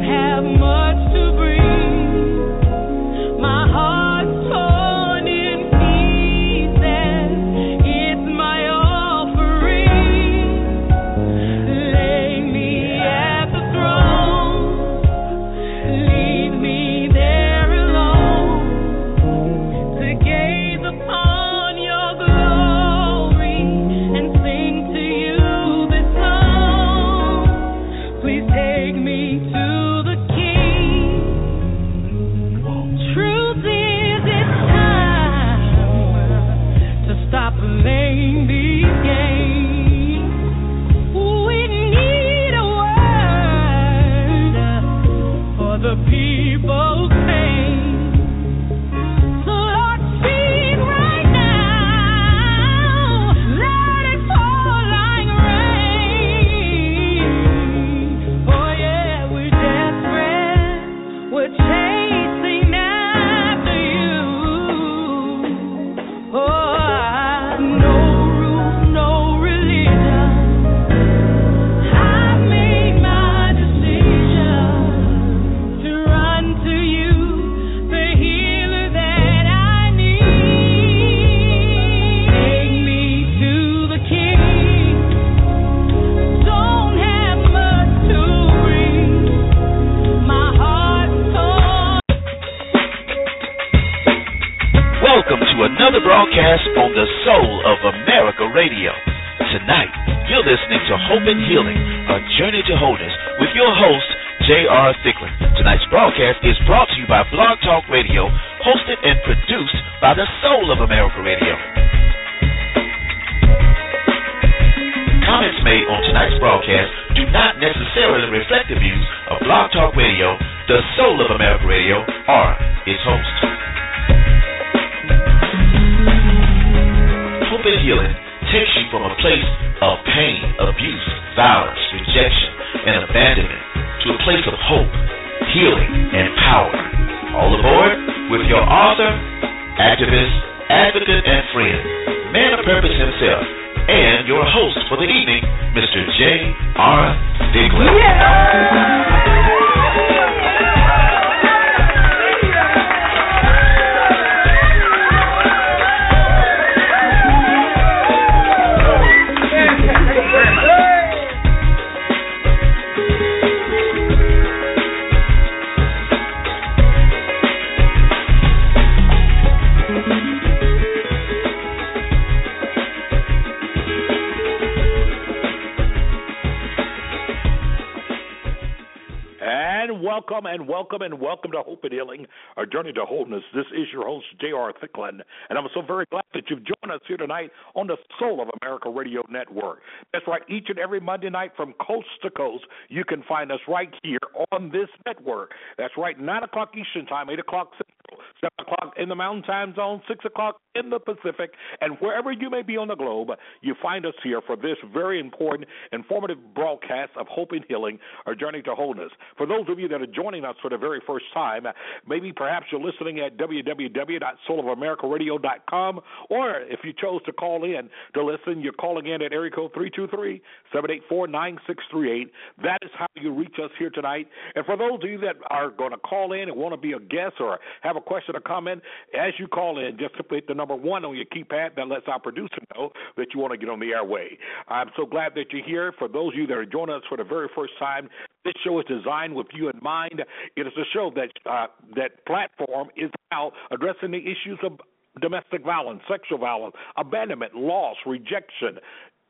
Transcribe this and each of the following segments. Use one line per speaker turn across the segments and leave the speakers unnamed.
Healing takes you
welcome and welcome and welcome to Hope and Healing, our journey to wholeness. This is your host, J.R. Thicklin, and I'm so very glad that you've joined us here tonight on the Soul of America Radio Network. That's right, each and every Monday night from coast to coast, you can find us right here on this network. That's right, 9 o'clock Eastern Time, 8 o'clock Central, 7 o'clock in the Mountain Time Zone, 6 o'clock in the Pacific, and wherever you may be on the globe, you find us here for this very important, informative broadcast of Hope and Healing, our journey to wholeness. For those of you that are joining us for the very first time, maybe perhaps you're listening at www.soulofamericaradio.com, or if you chose to call in to listen, you're calling in at area code 323 784 9638. That is how you reach us here tonight. And for those of you that are going to call in and want to be a guest or have a question or comment, as you call in, just simply hit the number one on your keypad. That lets our producer know that you want to get on the airway. I'm so glad that you're here. For those of you that are joining us for the very first time, this show is designed with you in mind. It is a show that uh, that platform is about addressing the issues of domestic violence, sexual violence, abandonment, loss, rejection,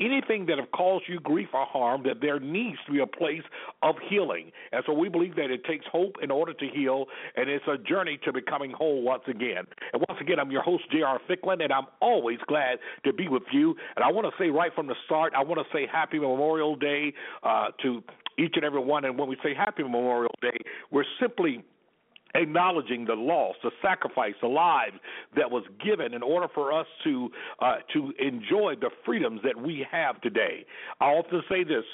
anything that have caused you grief or harm, that there needs to be a place of healing. And so we believe that it takes hope in order to heal, and it's a journey to becoming whole once again. And once again, I'm your host, J.R. Thicklin, and I'm always glad to be with you. And I want to say right from the start, I want to say Happy Memorial Day uh, to each and every one. And when we say Happy Memorial Day, we're simply acknowledging the loss, the sacrifice, the lives that was given in order for us to uh, to enjoy the freedoms that we have today. I often say this: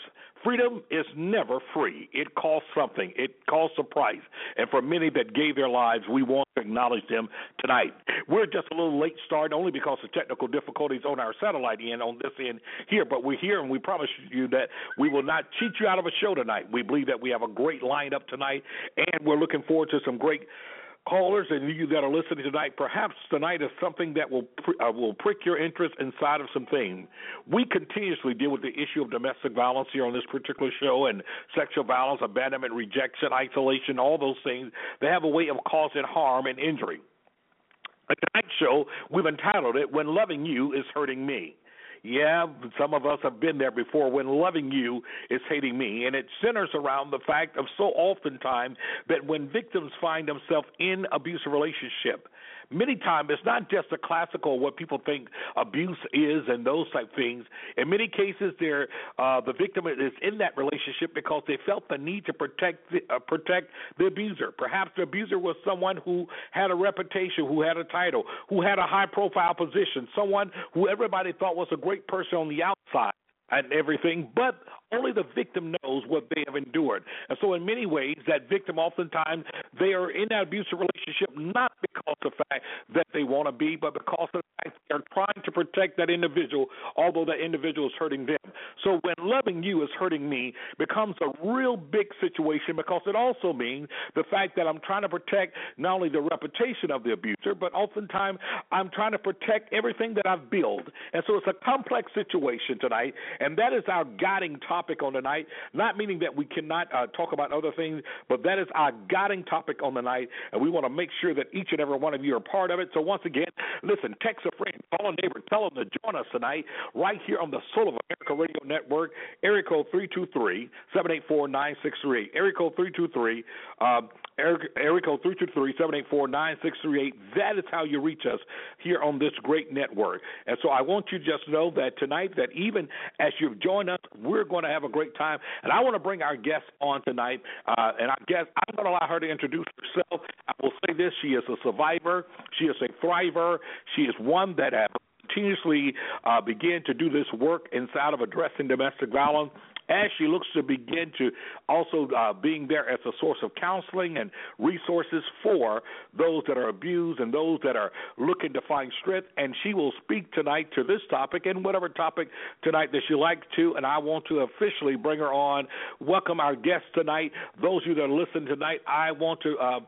Freedom is never free. It costs something. It costs a price. And for many that gave their lives, we want to acknowledge them tonight. We're just a little late start only because of technical difficulties on our satellite end on this end here, but we're here and we promise you that we will not cheat you out of a show tonight. We believe that we have a great lineup tonight and we're looking forward to some great callers and you that are listening tonight, perhaps tonight is something that will uh, will prick your interest inside of some things. We continuously deal with the issue of domestic violence here on this particular show, and sexual violence, abandonment, rejection, isolation, all those things. They have a way of causing harm and injury. Tonight's show, we've entitled it "When Loving You Is Hurting Me." Yeah, some of us have been there before when loving you is hating me. And it centers around the fact of so oftentimes that when victims find themselves in abusive relationship, many times it's not just a classical what people think abuse is and those type things. In many cases, they're, uh, the victim is in that relationship because they felt the need to protect the, uh, protect the abuser. Perhaps the abuser was someone who had a reputation, who had a title, who had a high profile position, someone who everybody thought was a great person on the outside and everything, but only the victim knows what they have endured. And so, in many ways, that victim oftentimes they are in that abusive relationship not because of the fact that they want to be, but because of the fact they're trying to protect that individual, although that individual is hurting them. So, when loving you is hurting me becomes a real big situation because it also means the fact that I'm trying to protect not only the reputation of the abuser, but oftentimes I'm trying to protect everything that I've built. And so, it's a complex situation tonight, and that is our guiding topic on the night. Not meaning that we cannot uh, talk about other things, but that is our guiding topic on the night, and we want to make sure that each and every one of you are part of it. So once again, listen, text a friend, call a neighbor, tell them to join us tonight right here on the Soul of America Radio Network. Area code three two three seven eight four nine six three. Area code three two three. Um, area code three two three seven eight four nine six three eight. That is how you reach us here on this great network. And so I want you to just know that tonight, that even as you've joined us, we're going to have a great time. And I want to bring our guest on tonight. Uh, and our guest, I'm going to allow her to introduce herself. I will say this: she is a survivor. She is a thriver. She is one that has continuously uh, began to do this work inside of addressing domestic violence as she looks to begin to also uh, being there as a source of counseling and resources for those that are abused and those that are looking to find strength. And she will speak tonight to this topic and whatever topic tonight that she likes to. And I want to officially bring her on. Welcome our guest tonight. Those of you that are listening tonight, I want to uh,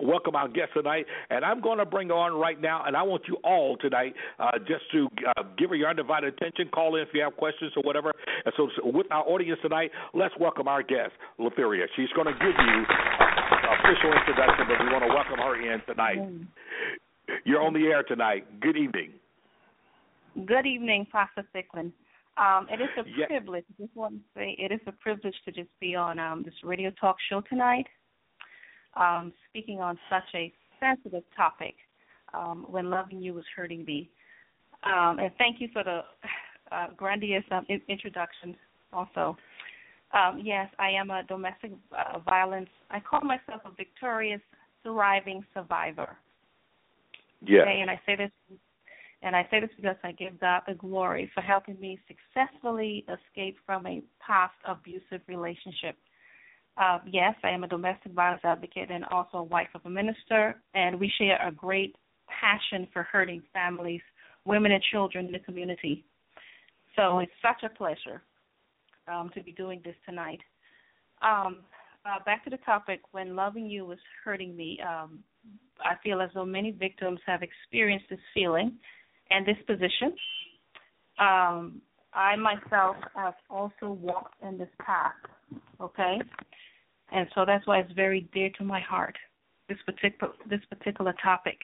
welcome our guest tonight, and I'm going to bring her on right now. And I want you all tonight uh, just to uh, give her your undivided attention. Call in if you have questions or whatever. And so, so with our audience tonight, let's welcome our guest, Latheria. She's going to give you an official introduction, but we want to welcome her in tonight. You're on the air tonight. Good evening.
Good evening, Pastor Thicklin. Um, it is a
Yeah.
privilege. I just want to say it is a privilege to just be on um, this radio talk show tonight, um, speaking on such a sensitive topic. Um, when loving you was hurting me, um, and thank you for the uh, grandiose um, introduction. Also, um, yes, I am a domestic uh, violence. I call myself a victorious, thriving survivor.
Yes.
Okay, and I say this and I say this because I give God the glory for helping me successfully escape from a past abusive relationship. Uh, yes, I am a domestic violence advocate and also a wife of a minister, and we share a great passion for hurting families, women, and children in the community. So it's such a pleasure um, to be doing this tonight. Um, uh, back to the topic when loving you was hurting me, um, I feel as though many victims have experienced this feeling and this position. Um, I myself have also walked in this path, okay, and so that's why it's very dear to my heart. This particular this particular topic.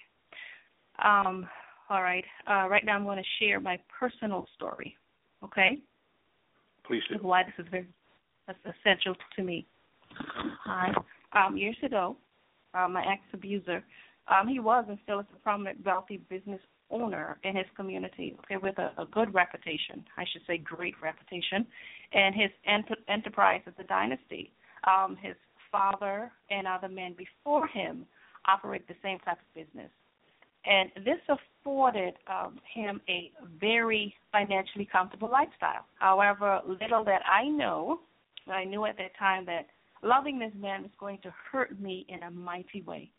Um, all right, uh, right now I'm going to share my personal story, okay,
Please do.
why this is very essential to me. Right. Um, years ago, uh, my ex-abuser, um, he was and still is a prominent, wealthy business owner in his community, okay, with a, a good reputation, I should say great reputation, and his ent- enterprise is a dynasty. Um, his father and other men before him operate the same type of business. And this afforded um, him a very financially comfortable lifestyle. However, little that I know, I knew at that time that loving this man was going to hurt me in a mighty way.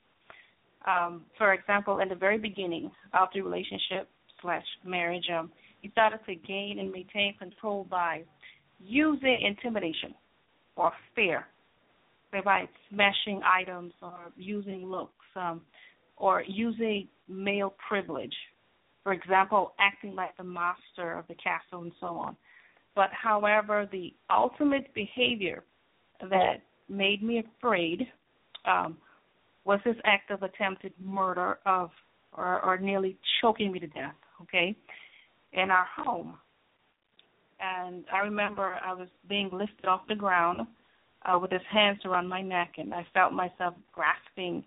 Um, for example, in the very beginning of the relationship slash marriage, um, he started to gain and maintain control by using intimidation or fear, by smashing items or using looks, um, or using male privilege. For example, acting like the master of the castle and so on. But however, the ultimate behavior that made me afraid um, was this act of attempted murder of or, or nearly choking me to death, okay, in our home. And I remember I was being lifted off the ground uh, with his hands around my neck, and I felt myself grasping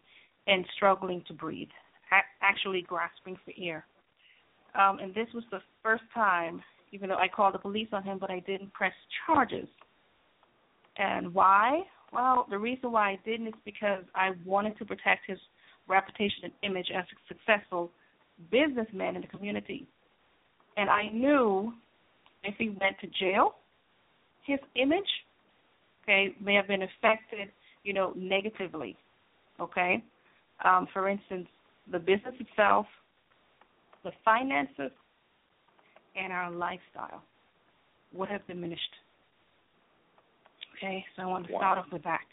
and struggling to breathe, actually grasping for air. Um, and this was the first time, even though I called the police on him, but I didn't press charges. And why? Well, the reason why I didn't is because I wanted to protect his reputation and image as a successful businessman in the community. And I knew if he went to jail, his image, okay, may have been affected, you know, negatively. Okay? Um, for instance, the business itself, the finances, and our lifestyle would have diminished. Okay, so I want to
Wow.
start off with that.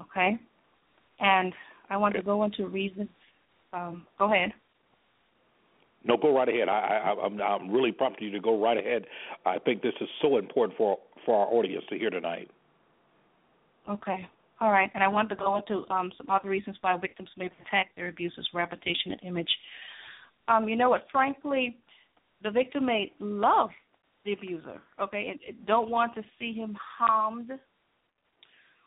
Okay, and I want to go into reasons. Um, go ahead.
No, go right ahead. I, I, I'm, I'm really prompting you to go right ahead. I think this is so important for for our audience to hear tonight.
Okay. All right. And I wanted to go into um, some other reasons why victims may protect their abuser's reputation and image. Um, you know what? Frankly, the victim may love the abuser, okay, and don't want to see him harmed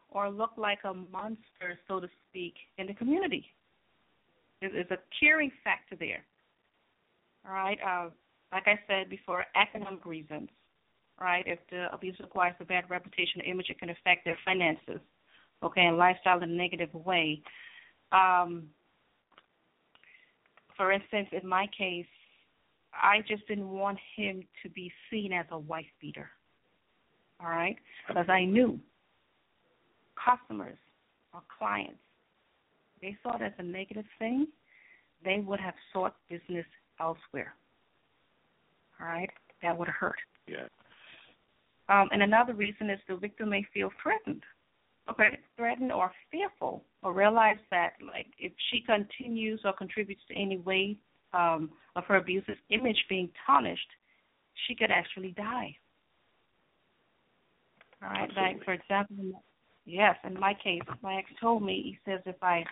or look like a monster, so to speak, in the community. There's a curing factor there. All right. Uh, like I said before, economic reasons. Right. If the abuse acquires a bad reputation or image, it can affect their finances. Okay, and lifestyle in a negative way. Um, for instance, in my case, I just didn't want him to be seen as a wife beater. all right? Because I knew customers or clients, they saw it as a negative thing, they would have sought business elsewhere. All right? That would have hurt.
Yeah.
Um, and another reason is the victim may feel threatened. Okay, threatened or fearful, or realize that like if she continues or contributes to any way um, of her abusive image being tarnished, she could actually die. All right,
Absolutely.
like for example, yes, in my case, my ex told me he says if I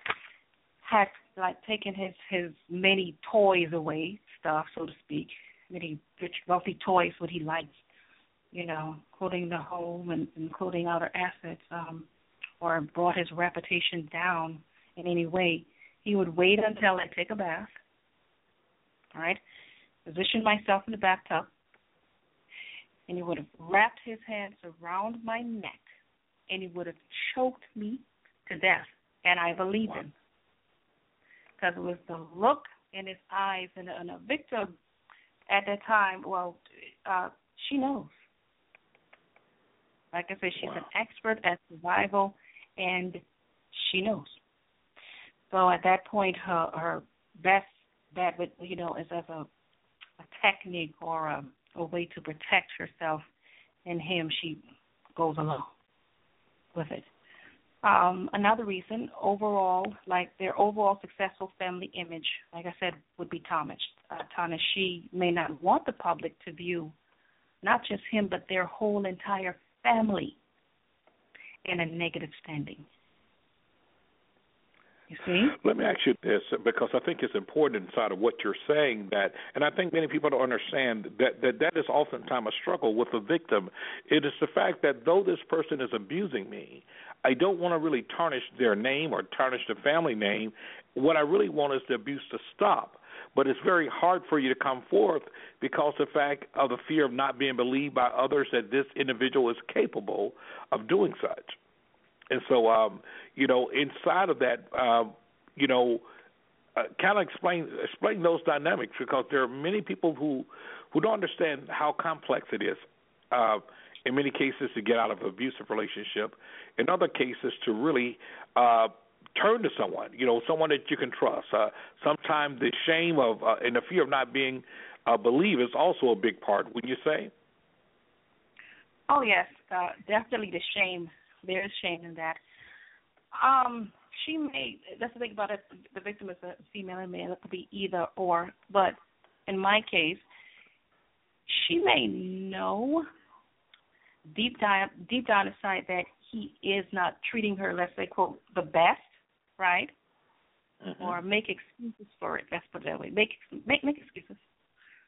had like taken his his many toys away, stuff so to speak, many rich wealthy toys what he likes, you know, including the home and including other assets, um, or brought his reputation down in any way, he would wait until I take a bath. All right, position myself in the bathtub, and he would have wrapped his hands around my neck, and he would have choked me to death, and I believed him because it was the look in his eyes, and, and a victim at that time, well, uh, she knows. Like I said, she's
Wow.
an expert at survival, and she knows. So at that point, her her best bet, would you know, is as a a technique or a, a way to protect herself and him. She goes along with it. Um, another reason, overall, like their overall successful family image, like I said, would be tarnished. Uh. She may not want the public to view not just him, but their whole entire family in a negative standing. You see?
Let me ask you this because I think it's important inside of what you're saying that, and I think many people don't understand that that that is oftentimes a struggle with the victim. It is the fact that though this person is abusing me, I don't want to really tarnish their name or tarnish the family name. What I really want is the abuse to stop. But it's very hard for you to come forth because the fact of the fear of not being believed by others that this individual is capable of doing such. And so, um, you know, inside of that, um, you know, uh, kind of explain explain those dynamics because there are many people who who don't understand how complex it is. Uh, in many cases, to get out of an abusive relationship. In other cases, to really uh, turn to someone, you know, someone that you can trust. Uh, sometimes the shame of uh, and the fear of not being uh, believed is also a big part. Would you say?
Oh yes, uh, definitely the shame. There is shame in that. Um, she may. That's the thing about it. The victim is a female and male. It could be either or. But in my case, she may know deep down, deep down inside that he is not treating her, let's say, quote, the best, right?
Mm-hmm.
Or make excuses for it. Let's put it that way. Make make make excuses.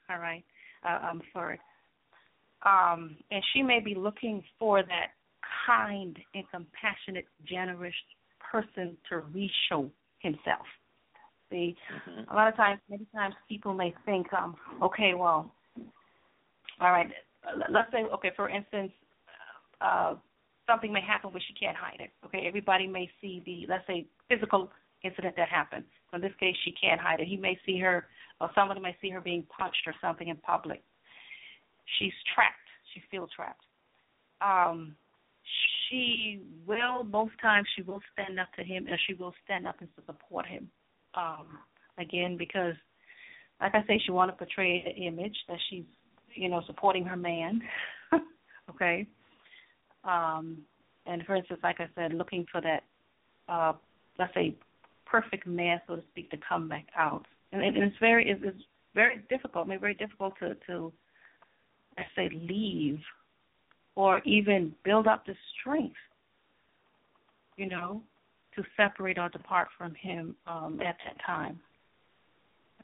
All right, uh, um, for it. Um, and she may be looking for that kind and compassionate, generous person to re-show himself. See,
Mm-hmm.
a lot of times, many times, people may think, um, okay, well, all right, let's say, okay, for instance, uh, something may happen where she can't hide it. Okay, everybody may see the, let's say, physical incident that happened. So in this case, she can't hide it. He may see her, or somebody may see her being punched or something in public. She's trapped. She feels trapped. Um, she will most times she will stand up to him and she will stand up and support him. Um, again, because like I say, she want to portray the image that she's, you know, supporting her man. okay. Um, and for instance, like I said, looking for that, uh, let's say, perfect man, so to speak, to come back out. And, and it's very, it's, very difficult. Maybe very difficult to, to, I say, leave or even build up the strength, you know, to separate or depart from him um, at that time.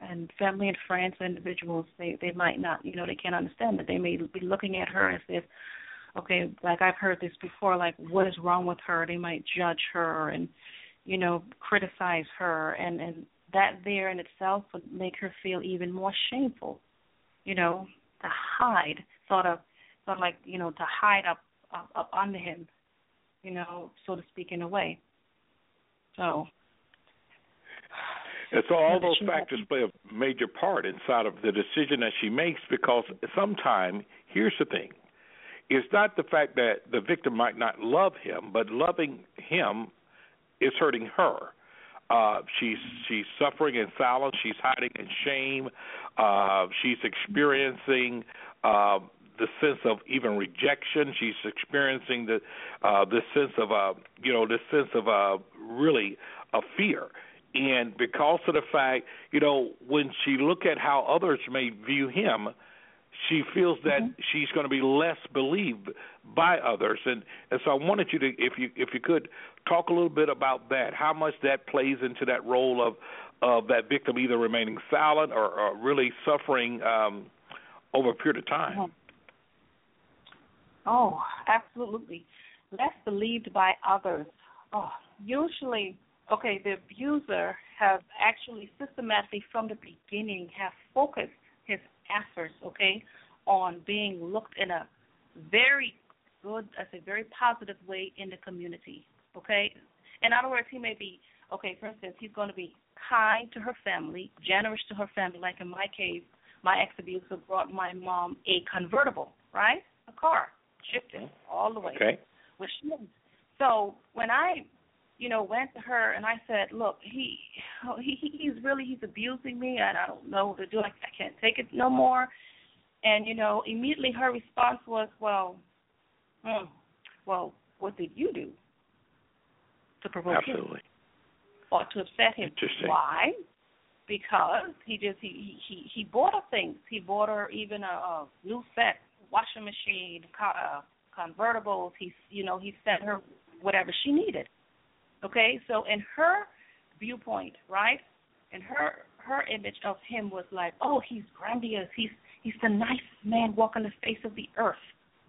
And family and friends, and individuals, they they might not, you know, they can't understand that. They may be looking at her as if, okay, like I've heard this before, like what is wrong with her? They might judge her and, you know, criticize her, and and that there in itself would make her feel even more shameful, you know, to hide, sort of sort of like you know to hide up up, up under him, you know, so to speak, in a way. So.
And so all those factors play a major part inside of the decision that she makes because sometimes here's the thing. it's not the fact that the victim might not love him, but loving him is hurting her. Uh, she's she's suffering in silence. She's hiding in shame. Uh, she's experiencing uh, the sense of even rejection. She's experiencing the uh, this sense of uh, you know this sense of uh, really a fear. And because of the fact, you know, when she look at how others may view him, she feels that mm-hmm. she's going to be less believed by others and and so I wanted you to if you if you could talk a little bit about that how much that plays into that role of of that victim either remaining silent or, or really suffering um over a period of time
mm-hmm. Oh absolutely less believed by others oh usually okay the abuser has actually systematically from the beginning have focused his efforts, okay, on being looked in a very good, I say very positive way in the community, okay? In other words, he may be, okay, for instance, he's going to be kind to her family, generous to her family. Like in my case, my ex abuser brought my mom a convertible, right? A car, it all the way.
Okay.
Which so when I you know, went to her and I said, "Look, he he he's really he's abusing me, and I don't know what to do. I, I can't take it no more." And you know, immediately her response was, "Well, hmm, well, what did you do to provoke
Absolutely.
him or to upset him? Why? Because he just he he he bought her things. He bought her even a, a new set, washing machine, uh, convertibles. He you know he sent her whatever she needed." Okay, so in her viewpoint, right? And her her image of him was like, oh, he's grandiose. He's he's the nice man walking the face of the earth.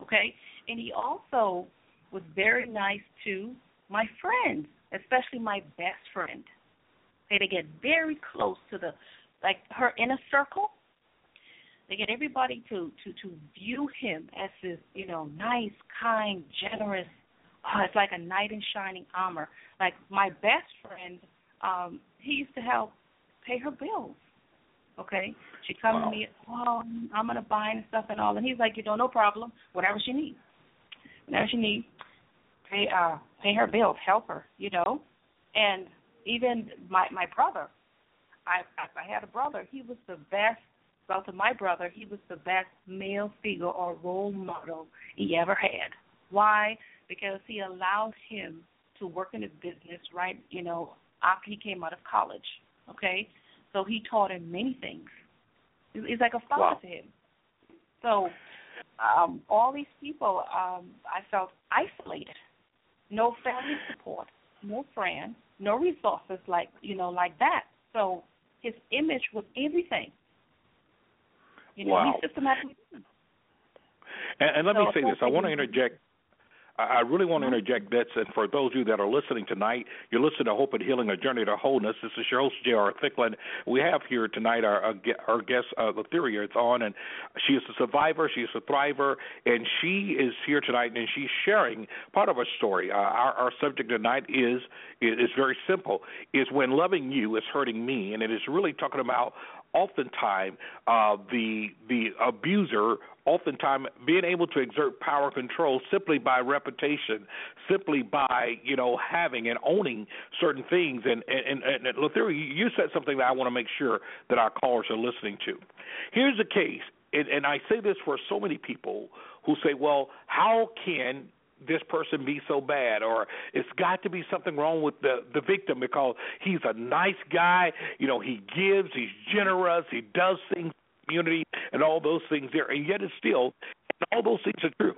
Okay, and he also was very nice to my friends, especially my best friend. Okay, they get very close to the like her inner circle. They get everybody to to to view him as this, you know, nice, kind, generous, oh, it's like a knight in shining armor. Like my best friend, um, he used to help pay her bills. Okay, she'd come
wow.
to me, well, I'm gonna buy and stuff and all, and he's like, you know, no problem, whatever she needs, whatever she needs, pay uh pay her bills, help her, you know, and even my my brother, I I had a brother, he was the best. Well, to my brother, he was the best male figure or role model he ever had. Why? because he allowed him to work in a business right, you know, after he came out of college. Okay, so he taught him many things. He's like a father
wow.
to him. So um, all these people, um, I felt isolated. No family support, no friends, no resources like you know like that. So his image was everything. You know,
wow. And, and let
so
me say this: I want to interject I really want to interject this, and for those of you that are listening tonight, you're listening to Hope and Healing, a journey to wholeness. This is your host, J.R. Thicklin. We have here tonight our, our guest, uh, Letheria. It's on, and she is a survivor, she is a thriver, and she is here tonight, and she's sharing part of her story. Uh, our, our subject tonight is is very simple: is when loving you is hurting me, and it is really talking about oftentimes uh, the the abuser oftentimes being able to exert power control simply by reputation, simply by you know having and owning certain things. And and, and, and Letheria, you said something that I want to make sure that our callers are listening to. Here's the case, and, and I say this for so many people who say, well, how can this person be so bad or it's got to be something wrong with the the victim because he's a nice guy you know he gives he's generous he does things community and all those things there and yet it's still all those things are true.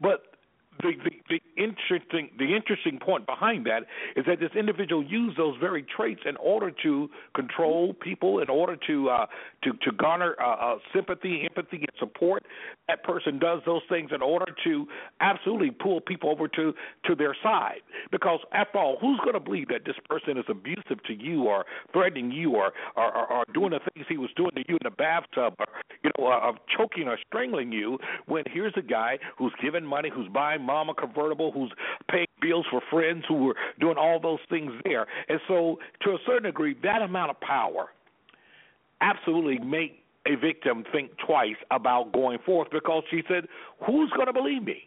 But the, the, the interesting the interesting point behind that is that this individual used those very traits in order to control people, in order to uh, to to garner uh, uh, sympathy, empathy, and support. That person does those things in order to absolutely pull people over to to their side. Because after all, who's going to believe that this person is abusive to you, or threatening you, or or, or, or doing the things he was doing to you in the bathtub, or you know, uh, of choking or strangling you? When here's a guy who's giving money, who's buying mama convertible, who's paying bills for friends, who were doing all those things there. And so, to a certain degree, that amount of power absolutely make a victim think twice about going forth because she said, "Who's going to believe me?"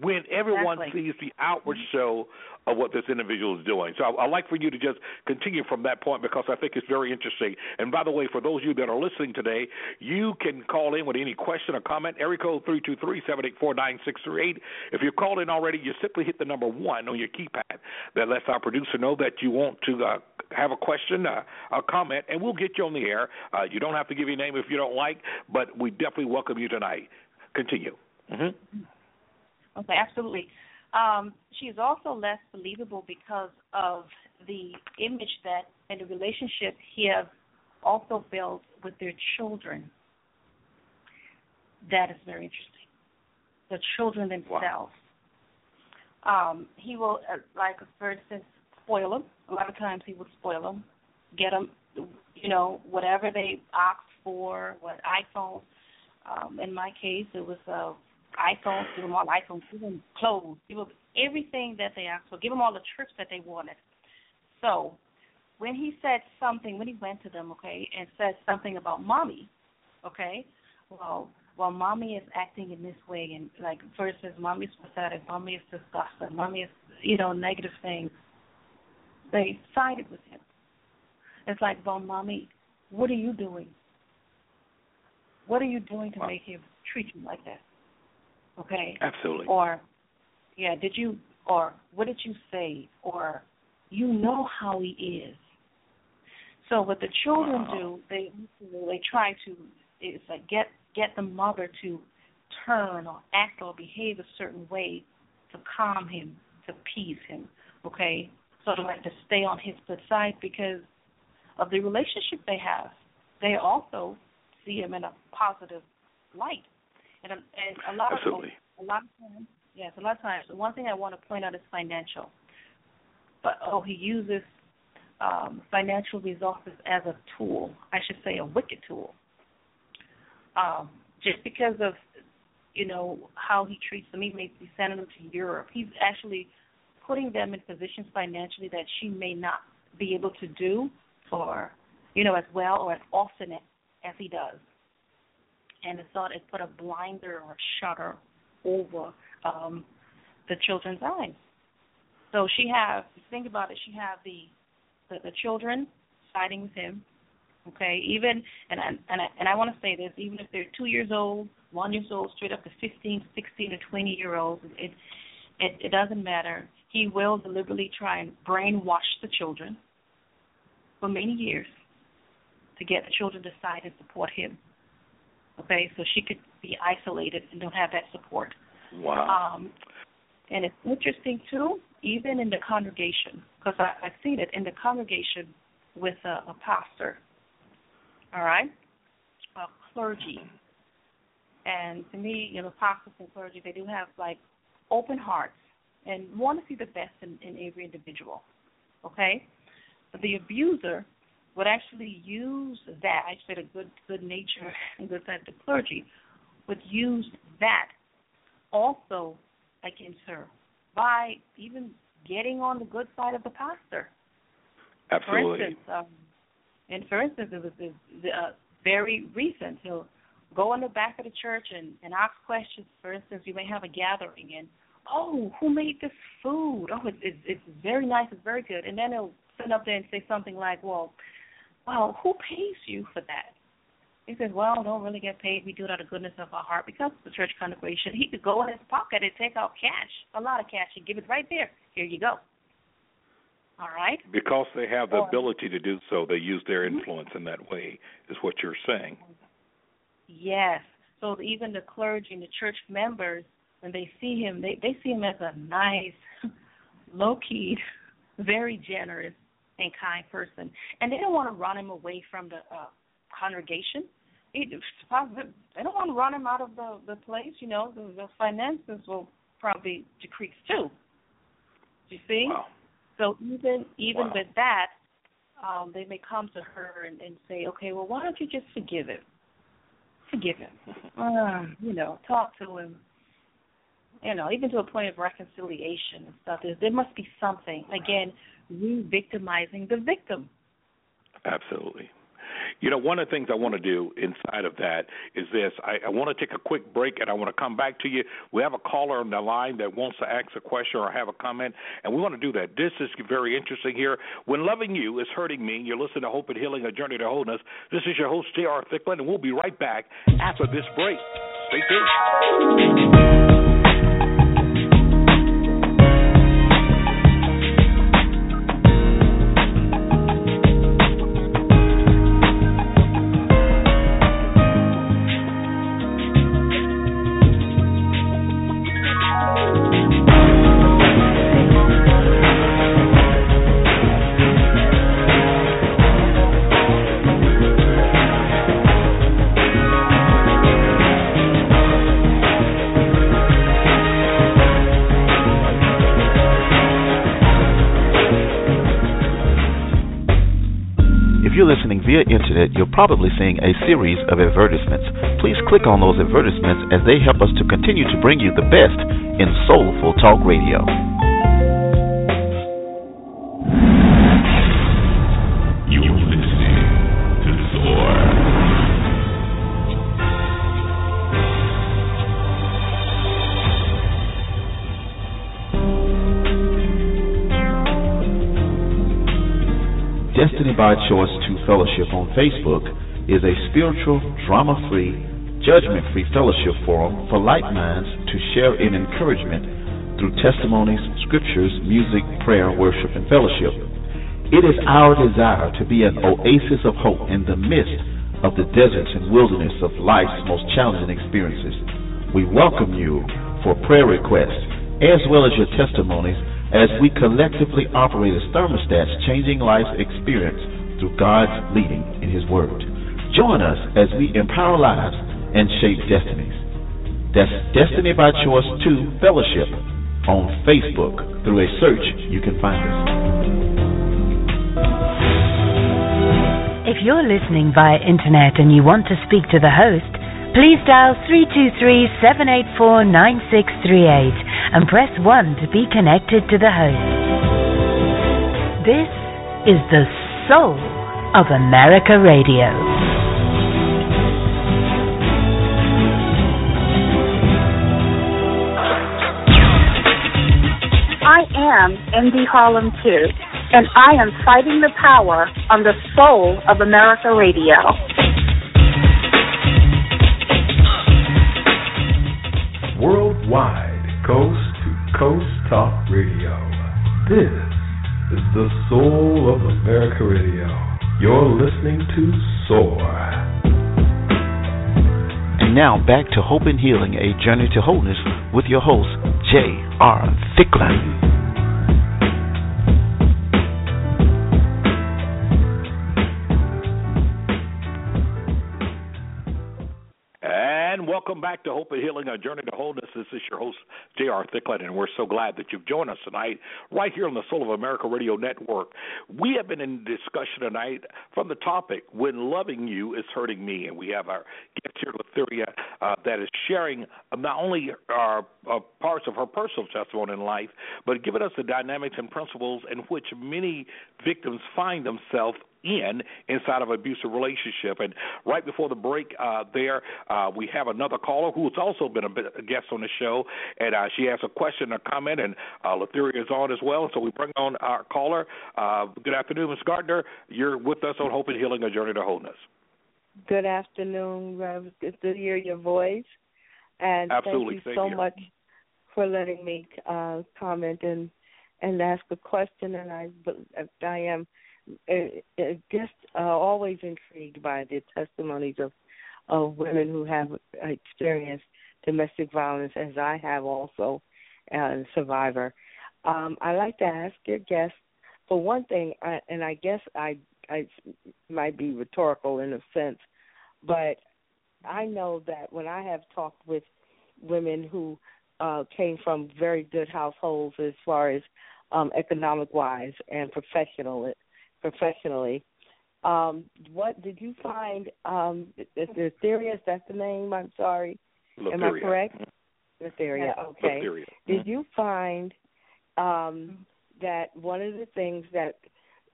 When everyone
exactly.
sees the outward show of what this individual is doing. So I, would like for you to just continue from that point because I think it's very interesting. And by the way, for those of you that are listening today, you can call in with any question or comment. Area code three two three seven eight four nine six three eight. If you're called in already, you simply hit the number one on your keypad. That lets our producer know that you want to uh, have a question, uh, a comment, and we'll get you on the air. Uh, you don't have to give your name if you don't like, but we definitely welcome you tonight. Continue. Mm-hmm.
Okay, absolutely. Um, she is also less believable because of the image that and the relationship he has also built with their children. That is very interesting. The children themselves. Wow. Um, he will, uh, like for instance, spoil them. A lot of times he would spoil them, get them, you know, whatever they asked for, what iPhone. Um, in my case, it was a iPhones, give them all iPhones, give them clothes, give them everything that they asked for, give them all the trips that they wanted. So when he said something, when he went to them, okay, and said something about mommy, okay, well, well, mommy is acting in this way, and like first says mommy is pathetic, mommy is disgusting, mommy is, you know, negative things. They sided with him. It's like, well, mommy, what are you doing? What are you doing to make him treat you like that? Okay.
Absolutely.
Or, yeah, did you, or what did you say? Or, you know how he is. So what the children
wow.
do, they they try to it's like get get the mother to turn or act or behave a certain way to calm him, to appease him. Okay, sort of like to stay on his good side because of the relationship they have. They also see him in a positive light. And, and a lot
Absolutely.
of a lot of times, yes, a lot of times. One thing I want to point out is financial. But oh, he uses um, financial resources as a tool. I should say a wicked tool. Um, just because of you know how he treats them, he may be sending them to Europe. He's actually putting them in positions financially that she may not be able to do, or you know, as well or as often as he does and it thought it put a blinder or shutter over um, the children's eyes. So she have think about it. She have the the, the children siding with him. Okay, even and and I, and I want to say this, even if they're two years old, one years old, straight up to fifteen, sixteen, or twenty year olds, it it, it doesn't matter. He will deliberately try and brainwash the children for many years to get the children to side and support him okay, so she could be isolated and don't have that support.
Wow.
Um, and it's interesting too, even in the congregation, because I've seen it in the congregation with a, a pastor. All right, a clergy, and to me, you know, pastors and clergy, they do have like open hearts and want to see the best in, in every individual. Okay, but the abuser would actually use that, I said a good good nature and good side of the clergy, would use that also against her by even getting on the good side of the pastor.
Absolutely.
For instance, um, and for instance, it was uh, very recent. He'll go in the back of the church and, and ask questions. For instance, you may have a gathering and, oh, who made this food? Oh, it's, it's, it's very nice. It's very good. And then he'll sit up there and say something like, well, well, who pays you for that? He says, well, don't really get paid. We do it out of goodness of our heart because it's a church congregation. He could go in his pocket and take out cash, a lot of cash, and give it right there. Here you go. All right.
Because they have the
or,
ability to do so, they use their mm-hmm. influence in that way. Is what you're saying?
Yes. So even the clergy and the church members, when they see him, they they see him as a nice, low key, very generous and kind person, and they don't want to run him away from the uh, congregation. They don't want to run him out of the the place. You know, the, the finances will probably decrease too. You see?
Wow.
So even even
wow.
with that, um, they may come to her and, and say, okay, well, why don't you just forgive him? Forgive him. Uh, you know, talk to him. You know, even to a point of reconciliation and stuff. There, there must be something. Again, re-victimizing the victim.
Absolutely. You know, one of the things I want to do inside of that is this. I, I want to take a quick break and I want to come back to you. We have a caller on the line that wants to ask a question or have a comment, and we want to do that. This is very interesting here. When loving you is hurting me, you're listening to Hope and Healing, A Journey to Wholeness. This is your host, J.R. Thicklin, and we'll be right back after this break. Stay tuned.
Via internet, you're probably seeing a series of advertisements. Please click on those advertisements as they help us to continue to bring you the best in soulful talk radio. You're listening to the Lord Destiny by Choice 2 Fellowship on Facebook is a spiritual, drama free, judgment free fellowship forum for like minds to share in encouragement through testimonies, scriptures, music, prayer, worship, and fellowship. It is our desire to be an oasis of hope in the midst of the deserts and wilderness of life's most challenging experiences. We welcome you for prayer requests as well as your testimonies as we collectively operate as thermostats, changing life's experience through God's leading in His Word. Join us as we empower lives and shape destinies. That's Destiny by Choice 2 Fellowship on Facebook. Through a search, you can find us.
If you're listening via internet and you want to speak to the host, please dial 323 784 9638 and press 1 to be connected to the host. This is the soul of America Radio.
I am Indy Harlem too, and I am fighting the power on the soul of America Radio.
Worldwide Coast to Coast Talk Radio. This is the soul of America Radio. You're listening to SOAR.
And now back to Hope and Healing, a journey to wholeness with your host, J.R. Thicklin.
Welcome back to Hope and Healing, a journey to wholeness. This is your host, J.R. Thicklin, and we're so glad that you've joined us tonight right here on the Soul of America Radio Network. We have been in discussion tonight from the topic, When Loving You is Hurting Me, and we have our guest here, Letheria, uh, that is sharing not only our uh, parts of her personal testimony in life, but giving us the dynamics and principles in which many victims find themselves in inside of an abusive relationship. And right before the break, uh, there uh, we have another caller who has also been a, guest on the show, and uh, she has a question or comment, and uh, Letheria is on as well. So we bring on our caller. Uh, good afternoon, Ms. Gardner. You're with us on Hope and Healing: A Journey to Wholeness.
Good afternoon, Rev. Good to hear your voice, and
Absolutely.
thank you so
here.
much for letting me uh, comment and and ask a question. And I I am just uh, always intrigued by the testimonies of of women who have experienced domestic violence, as I have also, and survivor. Um, I like to ask your guests for one thing, I, and I guess I I might be rhetorical in a sense, but I know that when I have talked with women who uh, came from very good households as far as um, economic wise and professional professionally. Um, what did you find? Um, is the theory is that the name? I'm sorry.
Letheria.
Am I correct? Letheria. Okay.
Letheria.
Did you find um, that one of the things that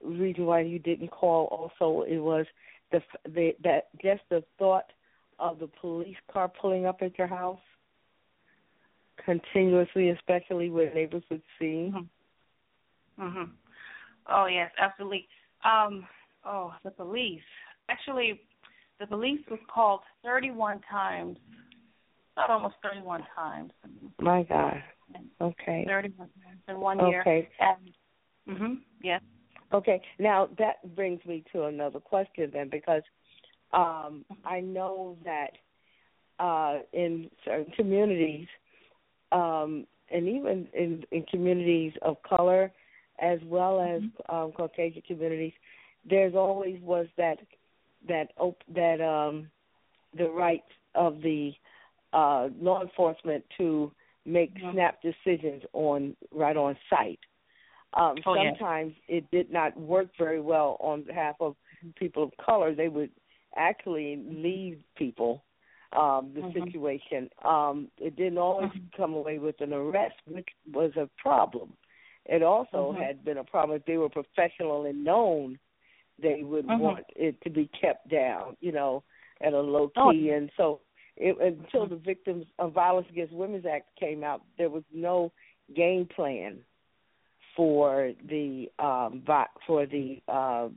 reason why you didn't call also it was the the that just the thought of the police car pulling up at your house continuously, especially when neighbors would see.
Mhm. Oh yes, absolutely. Um, oh, the police. Actually, the police was called 31 times. Not almost 31 times.
My God. Okay.
31 times in one year.
Okay.
Mhm. Yes.
Okay. Now that brings me to another question then, because um, I know that uh, in certain communities, um, and even in, in communities of color, as well as um, Caucasian communities, there's always was that that op- that um, the right of the uh, law enforcement to make snap decisions on right on site. Um,
Oh,
sometimes it did not work very well on behalf of people of color. They would actually leave people um, the
Mhm.
situation. Um, it didn't always come away with an arrest, which was a problem. It also
Mhm.
had been a problem if they were professional and known. They would
Mhm.
want it to be kept down, you know, at a low
Oh.
key. And so, it, until the Victims of Violence Against Women's Act came out, there was no game plan for the um for the uh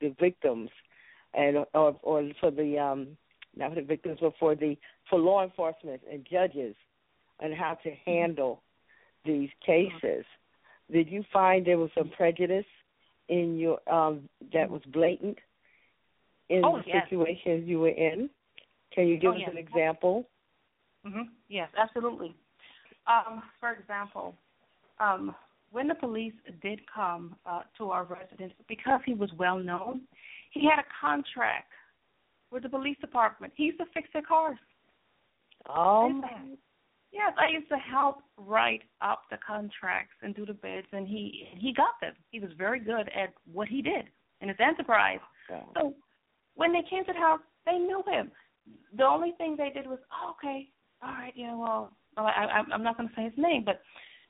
the victims and or or for the um not for the victims but for the for law enforcement and judges and how to handle these cases did you find there was some prejudice in your um that was blatant in
Oh,
the
yes.
situations you were in can you give
Oh,
us
yes.
an example
hmm Yes, absolutely. Um, for example, um, when the police did come uh, to our residence, because he was well known, he had a contract with the police department. He used to fix their cars.
um
Yes, I used to help write up the contracts and do the bids, and he he got them. He was very good at what he did in his enterprise. So when they came to the house, they knew him. The only thing they did was, oh, okay, all right, yeah, well, well I, I, I'm not going to say his name, but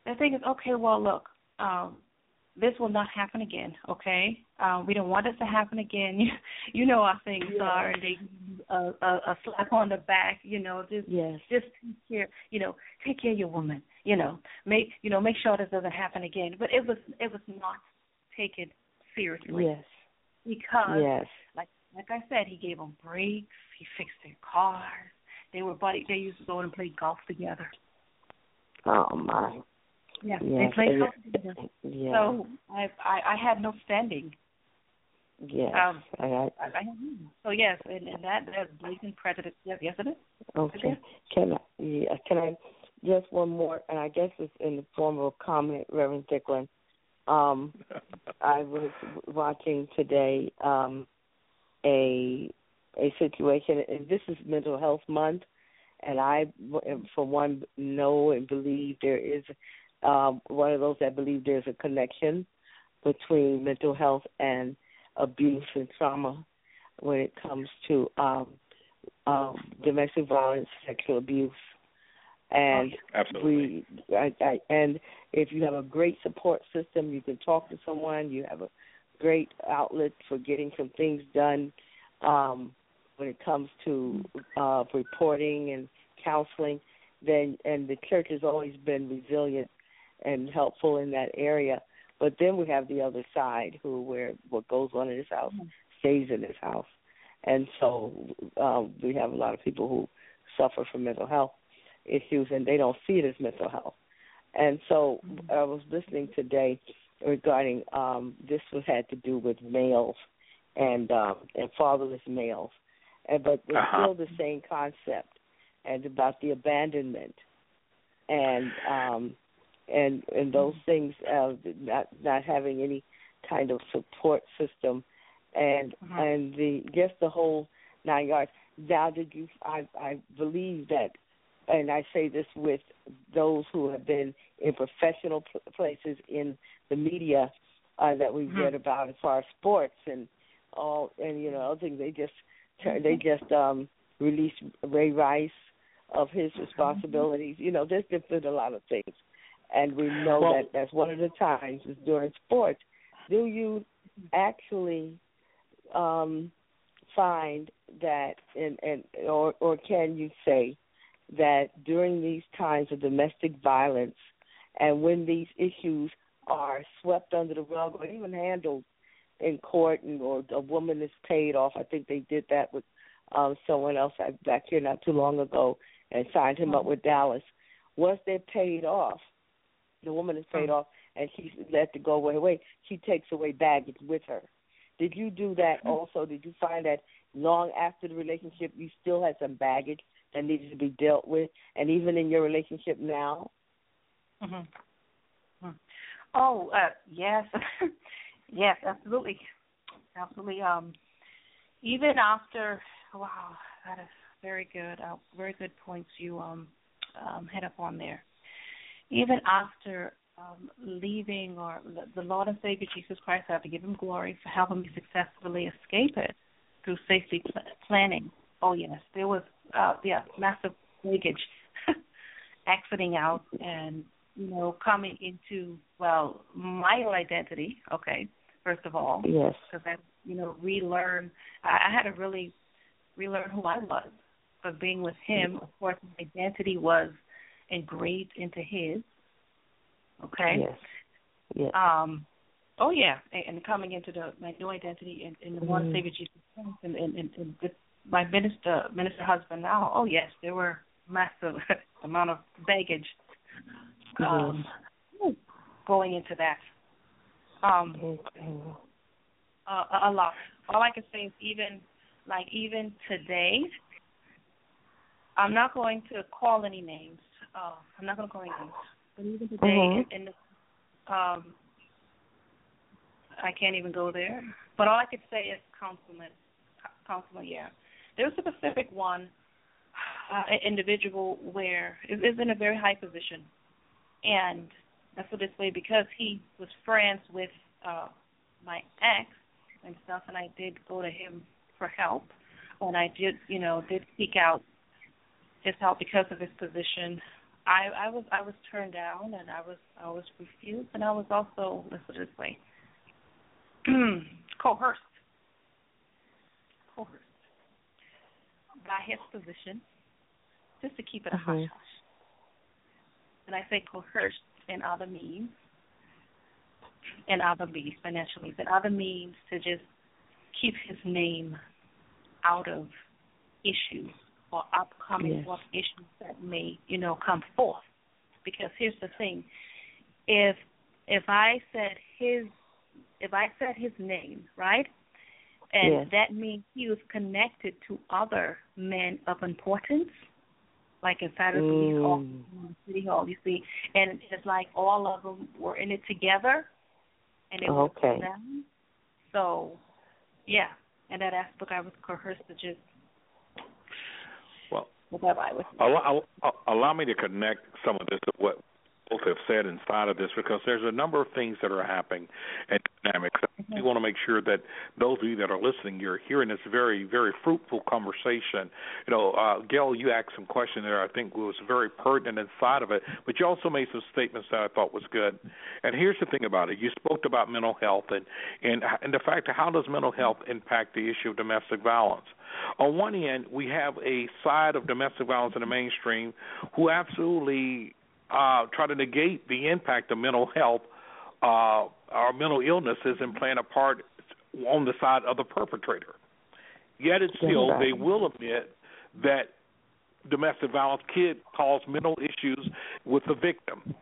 the thing is, okay, well, look, um, this will not happen again, okay? Um, we don't want this to happen again. You, you know how things
Yeah.
are, and they a, a, a slap on the back, you know, just
yes
just take care, you know, take care of your woman, you know, make you know, make sure this doesn't happen again. But it was it was not taken seriously
yes
because
yes
like like I said, he gave them breaks, he fixed their cars. They were buddy. They used to go and play golf together.
oh my
Yeah,
Yes,
they played
and-
golf together.
yes
So I, I I had no standing.
yes
Um,
I, I,
I, so yes, and, and that that's blatant prejudice. Yes, yes it is.
Okay. Can I, yeah, can I just one more, and I guess it's in the form of a comment, Reverend Thicklin. Um, I was watching today um, a a situation, and this is Mental Health Month, and I, for one, know and believe there is um, one of those that believe there's a connection between mental health and abuse and trauma when it comes to um, um, domestic violence, sexual abuse, and
Absolutely.
we I, I, and if you have a great support system, you can talk to someone. You have a great outlet for getting some things done um, when it comes to uh, reporting and counseling. Then and the church has always been resilient and helpful in that area. But then we have the other side, who where what goes on in this house stays in this house, and so um, we have a lot of people who suffer from mental health issues, and they don't see it as mental health. And so I was listening today regarding um, this was had to do with males and um, and fatherless males, and but it's
Uh-huh.
still the same concept, and about the abandonment, and um, and and those things uh, not not having any kind of support system, and and the just the whole nine yards. Now, did you? I I believe that, and I say this with those who have been in professional pl- places in the media uh, that we read about as far as sports and all, and you know other things. They just they just um released Ray Rice of his responsibilities. You know, there's there's been a lot of things, and we know
Well-
that that's one of the times is during sports. Do you actually um find that, and and or or can you say that during these times of domestic violence, and when these issues are swept under the rug or even handled in court, and or a woman is paid off, I think they did that with um, someone else back here not too long ago, and signed him up with Dallas. Once they're paid off, the woman is paid off, and she's let to go away. away. She takes away baggage with her. Did you do that also? Did you find that long after the relationship you still had some baggage that needed to be dealt with, and even in your relationship now?
Mm-hmm. Oh, uh, yes, yes, absolutely, absolutely. Um, even after, wow, that is very good, uh, very good points you um, um hit up on there. Even after um, leaving or the Lord and Savior Jesus Christ, I have to give him glory for helping me successfully escape it through safety pl- planning. Oh yes, there was uh, yeah massive leakage, exiting out and you know coming into well my identity. Okay, first of all,
yes,
because I you know relearn. I, I had to really relearn who I was. Because being with him, of course, my identity was engraved into his. Okay.
Yes. Yes.
Um, oh yeah, and, and coming into the my new identity in, in the and
Mhm.
Savior Jesus Christ, and, and, and, and with my minister minister husband now. Oh yes, there were massive amount of baggage um, going into that. Um, uh, a a lot. All I can say is even like even today, I'm not going to call any names. Uh, I'm not going to call any. But even today,
Mhm.
in, in the, um, I can't even go there. But all I could say is councilman, councilman. Yeah, there's a specific one, uh, an individual where is, is in a very high position, and that's what this way because he was friends with uh, my ex and stuff, and I did go to him for help, and I did, you know, did seek out his help because of his position. I I was I was turned down, and I was I was refused, and I was also let's put it this way, coerced, coerced by his position, just to keep it a hush
Mhm.
hush. And I say coerced in other means, in other means, financial means, in other means to just keep his name out of issues or upcoming
Yes.
forth issues that may, you know, come forth. Because here's the thing. If if I said his if I said his name, right? And
Yes.
that means he was connected to other men of importance, like inside of police hall,
Mm.
city hall, you see. And it's like all of them were in it together and it was them. So yeah. And that aspect I was coerced to just I was
Allow, allow- allow me to connect some of this to what both have said inside of this because there's a number of things that are happening and dynamics. We want to make sure that those of you that are listening, you're hearing this very, very fruitful conversation. You know, uh, Gail, you asked some question there I think was very pertinent inside of it, but you also made some statements that I thought was good. And here's the thing about it: you spoke about mental health and and and the fact of how does mental health impact the issue of domestic violence. On one end, we have a side of domestic violence in the mainstream who absolutely uh, try to negate the impact of mental health uh, or mental illnesses and playing a part on the side of the perpetrator. Yet and still, they will admit that domestic violence could cause mental issues with the victim.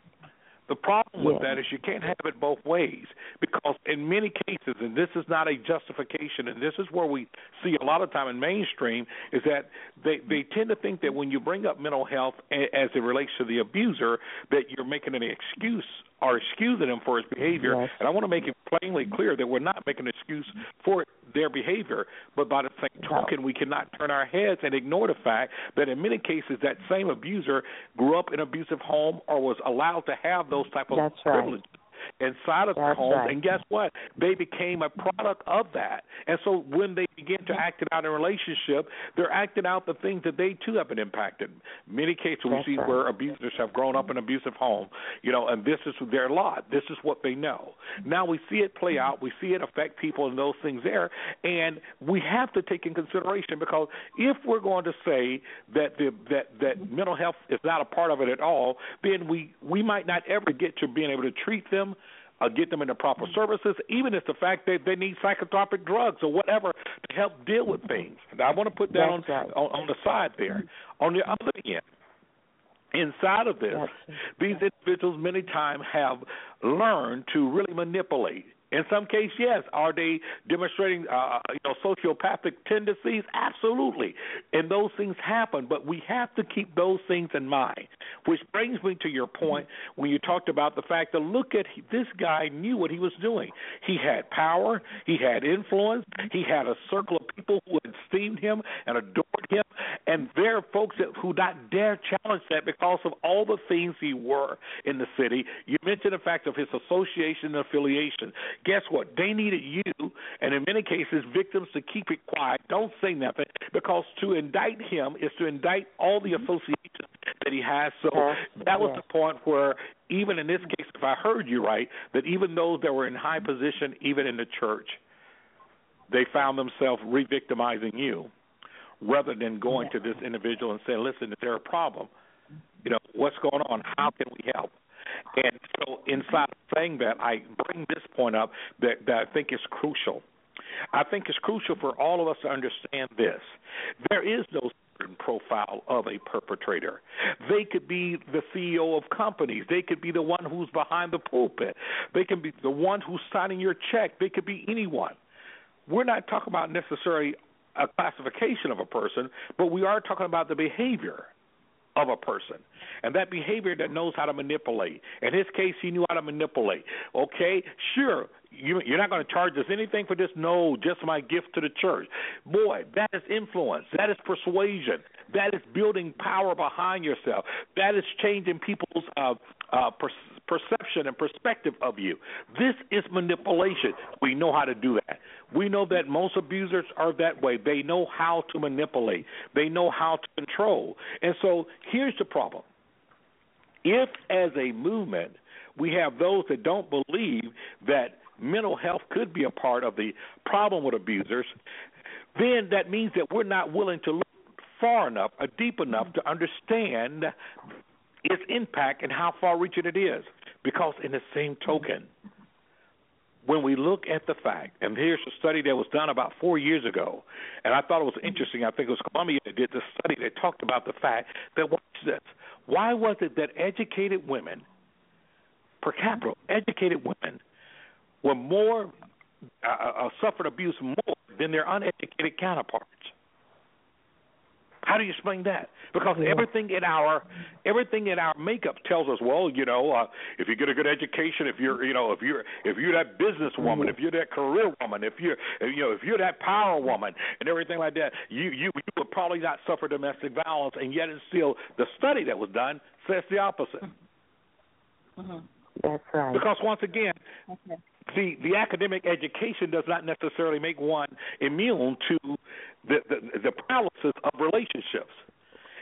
The problem with
Yeah.
that is you can't have it both ways because in many cases, and this is not a justification, and this is where we see a lot of time in mainstream is that they they tend to think that when you bring up mental health as it relates to the abuser, that you're making an excuse or excusing him for his behavior.
Yes.
And I want to make it plainly clear that we're not making an excuse for their behavior, but by the same token, we cannot turn our heads and ignore the fact that in many cases that same abuser grew up in an abusive home or was allowed to have those type of
That's right.
Inside of
That's
homes
right.
and guess what they became a product of that and so when they begin to act it out in a relationship, they're acting out the things that they too have been impacted. Many cases we
That's
see
right.
where abusers have grown up in an abusive home, you know, and this is their lot. This is what they know. Now we see it play out. We see it affect people and those things there, and we have to take in consideration because if we're going to say that the that that mental health is not a part of it at all, then we we might not ever get to being able to treat them uh, get them in the proper mm. services, even if the fact that they need psychotropic drugs or whatever to help deal with mm-hmm. things. And I want to put that on,
right.
on on the side there. Mm-hmm. On the other end, inside of this, these individuals many times have learned to really manipulate. In some cases, yes. Are they demonstrating, uh, you know, sociopathic tendencies? Absolutely, and those things happen. But we have to keep those things in mind. Which brings me to your point when you talked about the fact that look at this guy knew what he was doing. He had power, he had influence, he had a circle of people who esteemed him and adored him, and there are folks that, who not dare challenge that because of all the things he were in the city. You mentioned the fact of his association and affiliation. Guess what? They needed you, and in many cases, victims to keep it quiet, don't say nothing, because to indict him is to indict all the mm-hmm. associations that he has. So that was the point where, even in this case, if I heard you right, that even those that were in high mm-hmm. position, even in the church, they found themselves re-victimizing you rather than going to this individual and saying, "Listen, is there a problem? You know, what's going on? How can we help?" And so, inside saying that, I bring this point up that, that I think is crucial. I think it's crucial for all of us to understand this. There is no certain profile of a perpetrator. They could be the CEO of companies. They could be the one who's behind the pulpit. They can be the one who's signing your check. They could be anyone. We're not talking about necessarily a classification of a person, but we are talking about the behavior of a person. And that behavior that knows how to manipulate. In his case, he knew how to manipulate. Okay, sure, you, you're not going to charge us anything for this. No, just my gift to the church. Boy, that is influence. That is persuasion. That is building power behind yourself. That is changing people's uh, uh, per- perception and perspective of you. This is manipulation. We know how to do that. We know that most abusers are that way. They know how to manipulate. They know how to control. And so here's the problem. If, as a movement, we have those that don't believe that mental health could be a part of the problem with abusers, then that means that we're not willing to look far enough or deep enough to understand its impact and how far reaching it is. Because, in the same token, when we look at the fact, and here's a study that was done about four years ago, and I thought it was interesting. I think it was Columbia that did the study that talked about the fact that watch this. Why was it that educated women, per capita, educated women, were more uh, uh, suffered abuse more than their uneducated counterparts? How do you explain that? Because
Yeah.
everything in our everything in our makeup tells us, well, you know, uh, if you get a good education, if you're, you know, if you're if you're that businesswoman, if you're that career woman, if you're, if, you know, if you're that power woman, and everything like that, you you you would probably not suffer domestic violence, and yet it's still the study that was done says the opposite.
That's right.
Because once again, the the academic education does not necessarily make one immune to the the, the paralysis of relationships.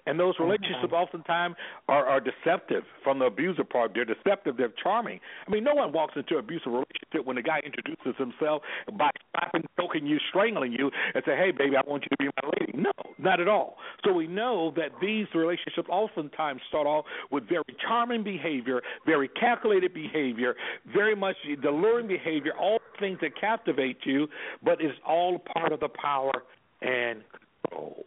And those oh, relationships oftentimes are, are deceptive from the abuser part. They're deceptive. They're charming. I mean, no one walks into an abusive relationship when the guy introduces himself by slapping, choking you, strangling you, and say, "Hey, baby, I want you to be my lady." No, not at all. So we know that these relationships oftentimes start off with very charming behavior, very calculated behavior, very much the alluring behavior, all things that captivate you, but it's all part of the power and control.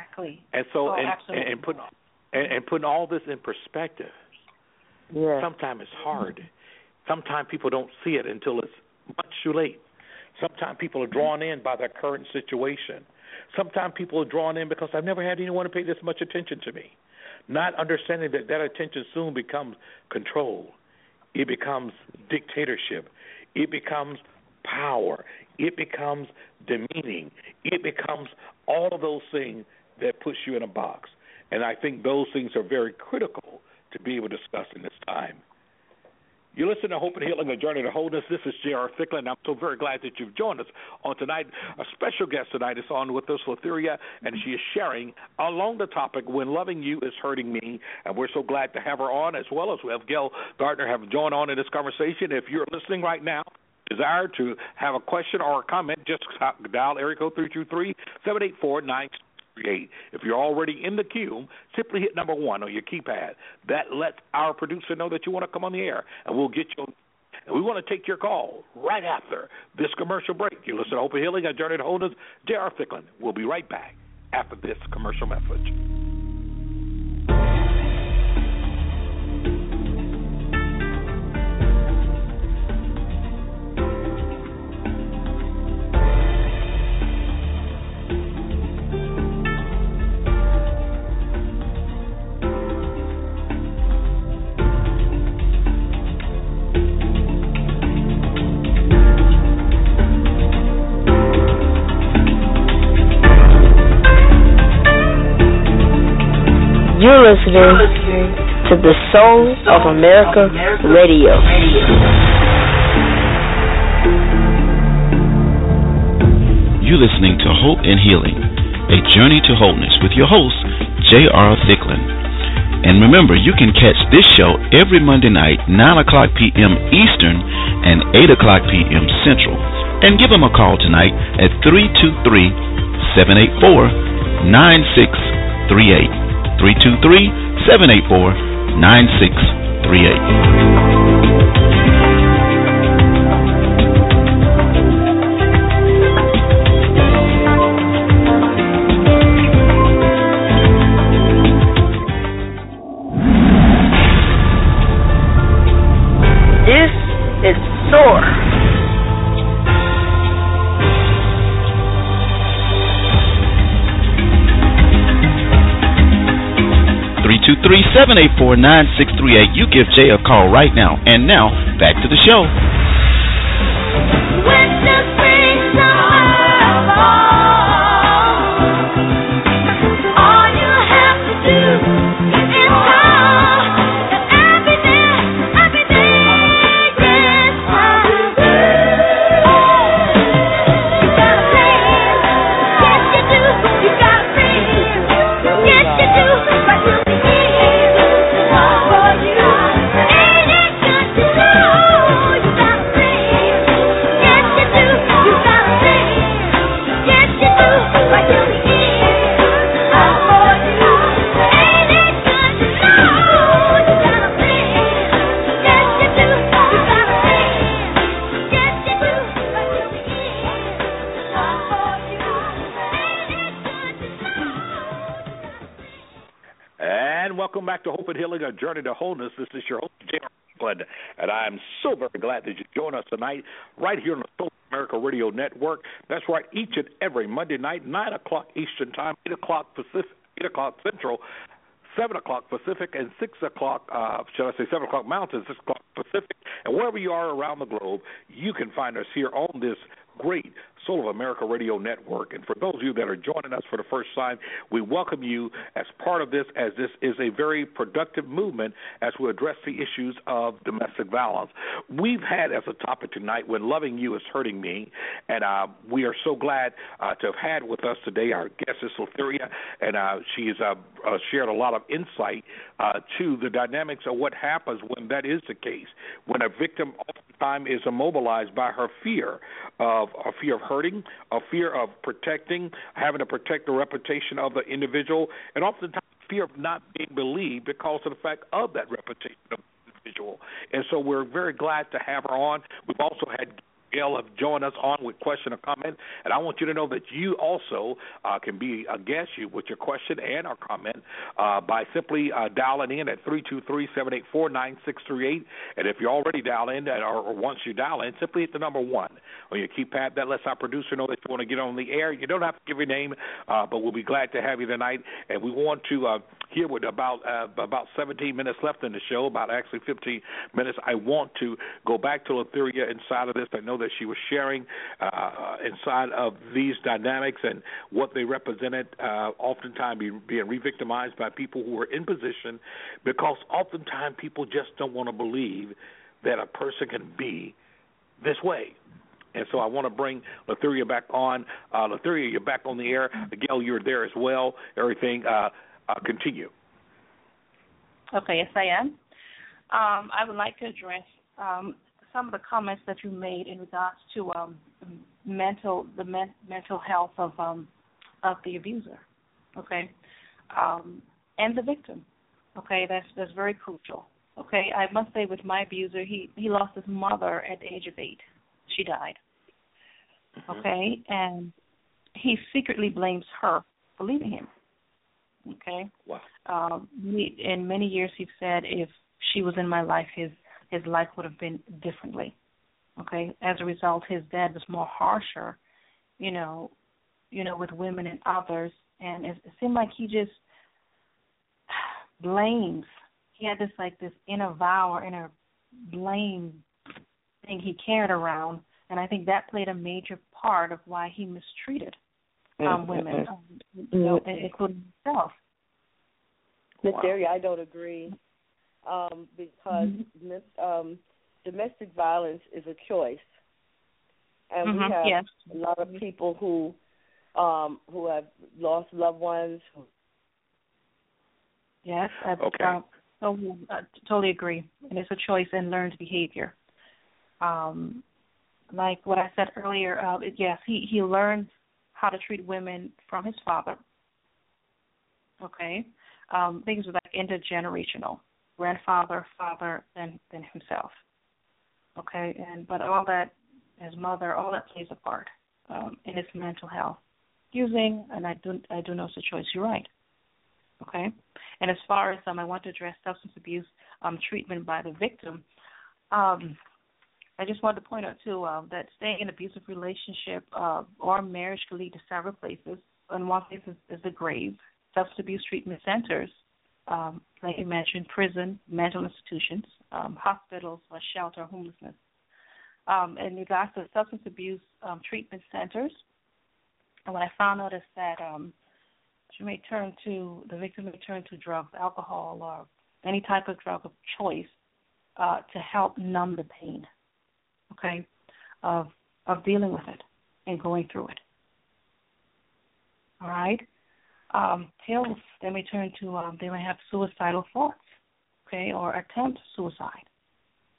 Exactly.
And so,
Oh,
and,
absolutely.
and put and, and putting all this in perspective,
Yes.
sometimes it's hard. Sometimes people don't see it until it's much too late. Sometimes people are drawn in by their current situation. Sometimes people are drawn in because I've never had anyone to pay this much attention to me, not understanding that that attention soon becomes control. It becomes dictatorship. It becomes power. It becomes demeaning. It becomes all of those things that puts you in a box. And I think those things are very critical to be able to discuss in this time. You listen to Hope and Healing, a journey to wholeness. This is J.R. Thicklin. I'm so very glad that you've joined us on tonight. A special guest tonight is on with us, Latheria, and she is sharing along the topic, When Loving You is Hurting Me. And we're so glad to have her on, as well as we have Gail Gardner have joined on in this conversation. If you're listening right now, desire to have a question or a comment, just dial area code 323 784 if you're already in the queue, simply hit number one on your keypad. That lets our producer know that you want to come on the air, and we'll get you. And we want to take your call right after this commercial break. You listen to Hope and Healing, a journey to wholeness. J.R. Thicklin. We'll be right back after this commercial message.
You're listening to the Soul of America Radio.
You're listening to Hope and Healing, a journey to wholeness with your host, J.R. Thicklin. And remember, you can catch this show every Monday night, 9 o'clock p.m. Eastern and 8 o'clock p.m. Central. And give them a call tonight at 323 784 9638. 323 784 9638. 784 9638. You give Jay a call right now. And now, back to the show.
Journey to wholeness. This is your host, J.R. Thicklin, and I'm so very glad that you join us tonight right here on the Soul America Radio Network. That's right, each and every Monday night, 9 o'clock Eastern Time, 8 o'clock Pacific, 8 o'clock Central, 7 o'clock Pacific, and 6 o'clock, uh, should I say 7 o'clock Mountain, 6 o'clock Pacific. And wherever you are around the globe, you can find us here on this great Soul of America Radio Network. And for those of you that are joining us for the first time, we welcome you as part of this, as this is a very productive movement as we address the issues of domestic violence. We've had as a topic tonight, When Loving You is Hurting Me, and uh, we are so glad uh, to have had with us today our guest is Latheria, and uh, she has uh, uh, shared a lot of insight uh, to the dynamics of what happens when that is the case, when a victim oftentimes is immobilized by her fear of a fear of hurting, a fear of protecting, having to protect the reputation of the individual, and oftentimes fear of not being believed because of the fact of that reputation of the individual. And so we're very glad to have her on. We've also had Gail have joined us on with question or comment, and I want you to know that you also uh, can be a guest you with your question and or comment uh, by simply uh, dialing in at three two three seven eight four nine six three eight. And if you're already dial in, or, or once you dial in, simply hit the number one on your keypad. That lets our producer know that you want to get on the air. You don't have to give your name, uh, but we'll be glad to have you tonight. And we want to hear with about uh, about 17 minutes left in the show, about actually 15 minutes. I want to go back to Latheria inside of this. I know that she was sharing uh, inside of these dynamics and what they represented, uh, oftentimes being re-victimized by people who are in position, because oftentimes people just don't want to believe that a person can be this way. And so I want to bring Latheria back on. Uh, Latheria, you're back on the air. Gail, you're there as well. Everything, uh, uh, continue.
Okay, yes, I am. Um, I would like to address um, some of the comments that you made in regards to um, mental the men, mental health of um, of the abuser, okay, um, and the victim. Okay, that's that's very crucial. Okay, I must say with my abuser, he he lost his mother at the age of eight. She died.
Mm-hmm.
Okay, and he secretly blames her for leaving him. Okay.
Wow.
Um, in many years, he said if she was in my life, his his life would have been differently. Okay. As a result, his dad was more harsher, you know, you know, with women and others, and it, it seemed like he just blames. He had this like this inner vow or inner blame thing he carried around, and I think that played a major part of why he mistreated um, women, um, you know, including himself.
Miss wow. Area, I don't agree um, because mm-hmm. um, domestic violence is a choice, and
mm-hmm.
we have
yes.
a lot of people who um, who have lost loved ones.
Yes, I
okay.
uh, totally, uh, totally agree, and it's a choice and learned behavior. Um, like what I said earlier, uh, yes, he he learns how to treat women from his father. Okay, um, things are like intergenerational, grandfather, father, then then himself. Okay, and but all that, his mother, all that plays a part um, in his mental health. Using, and I do I do know it's a choice. You're right. Okay, and as far as um, I want to address substance abuse um, treatment by the victim. Um, I just wanted to point out too uh, that staying in abusive relationship uh, or marriage can lead to several places. And one place is, is the grave. Substance abuse treatment centers, um, like you mentioned, prison, mental institutions, um, hospitals, or shelter, homelessness. Um, in regards to substance abuse um, treatment centers, and what I found out is that um, you may turn to the victim may turn to drugs, alcohol, or any type of drug of choice uh, to help numb the pain okay, of of dealing with it and going through it. All right. Um, pills they may turn to um, they may have suicidal thoughts, okay, or attempt suicide.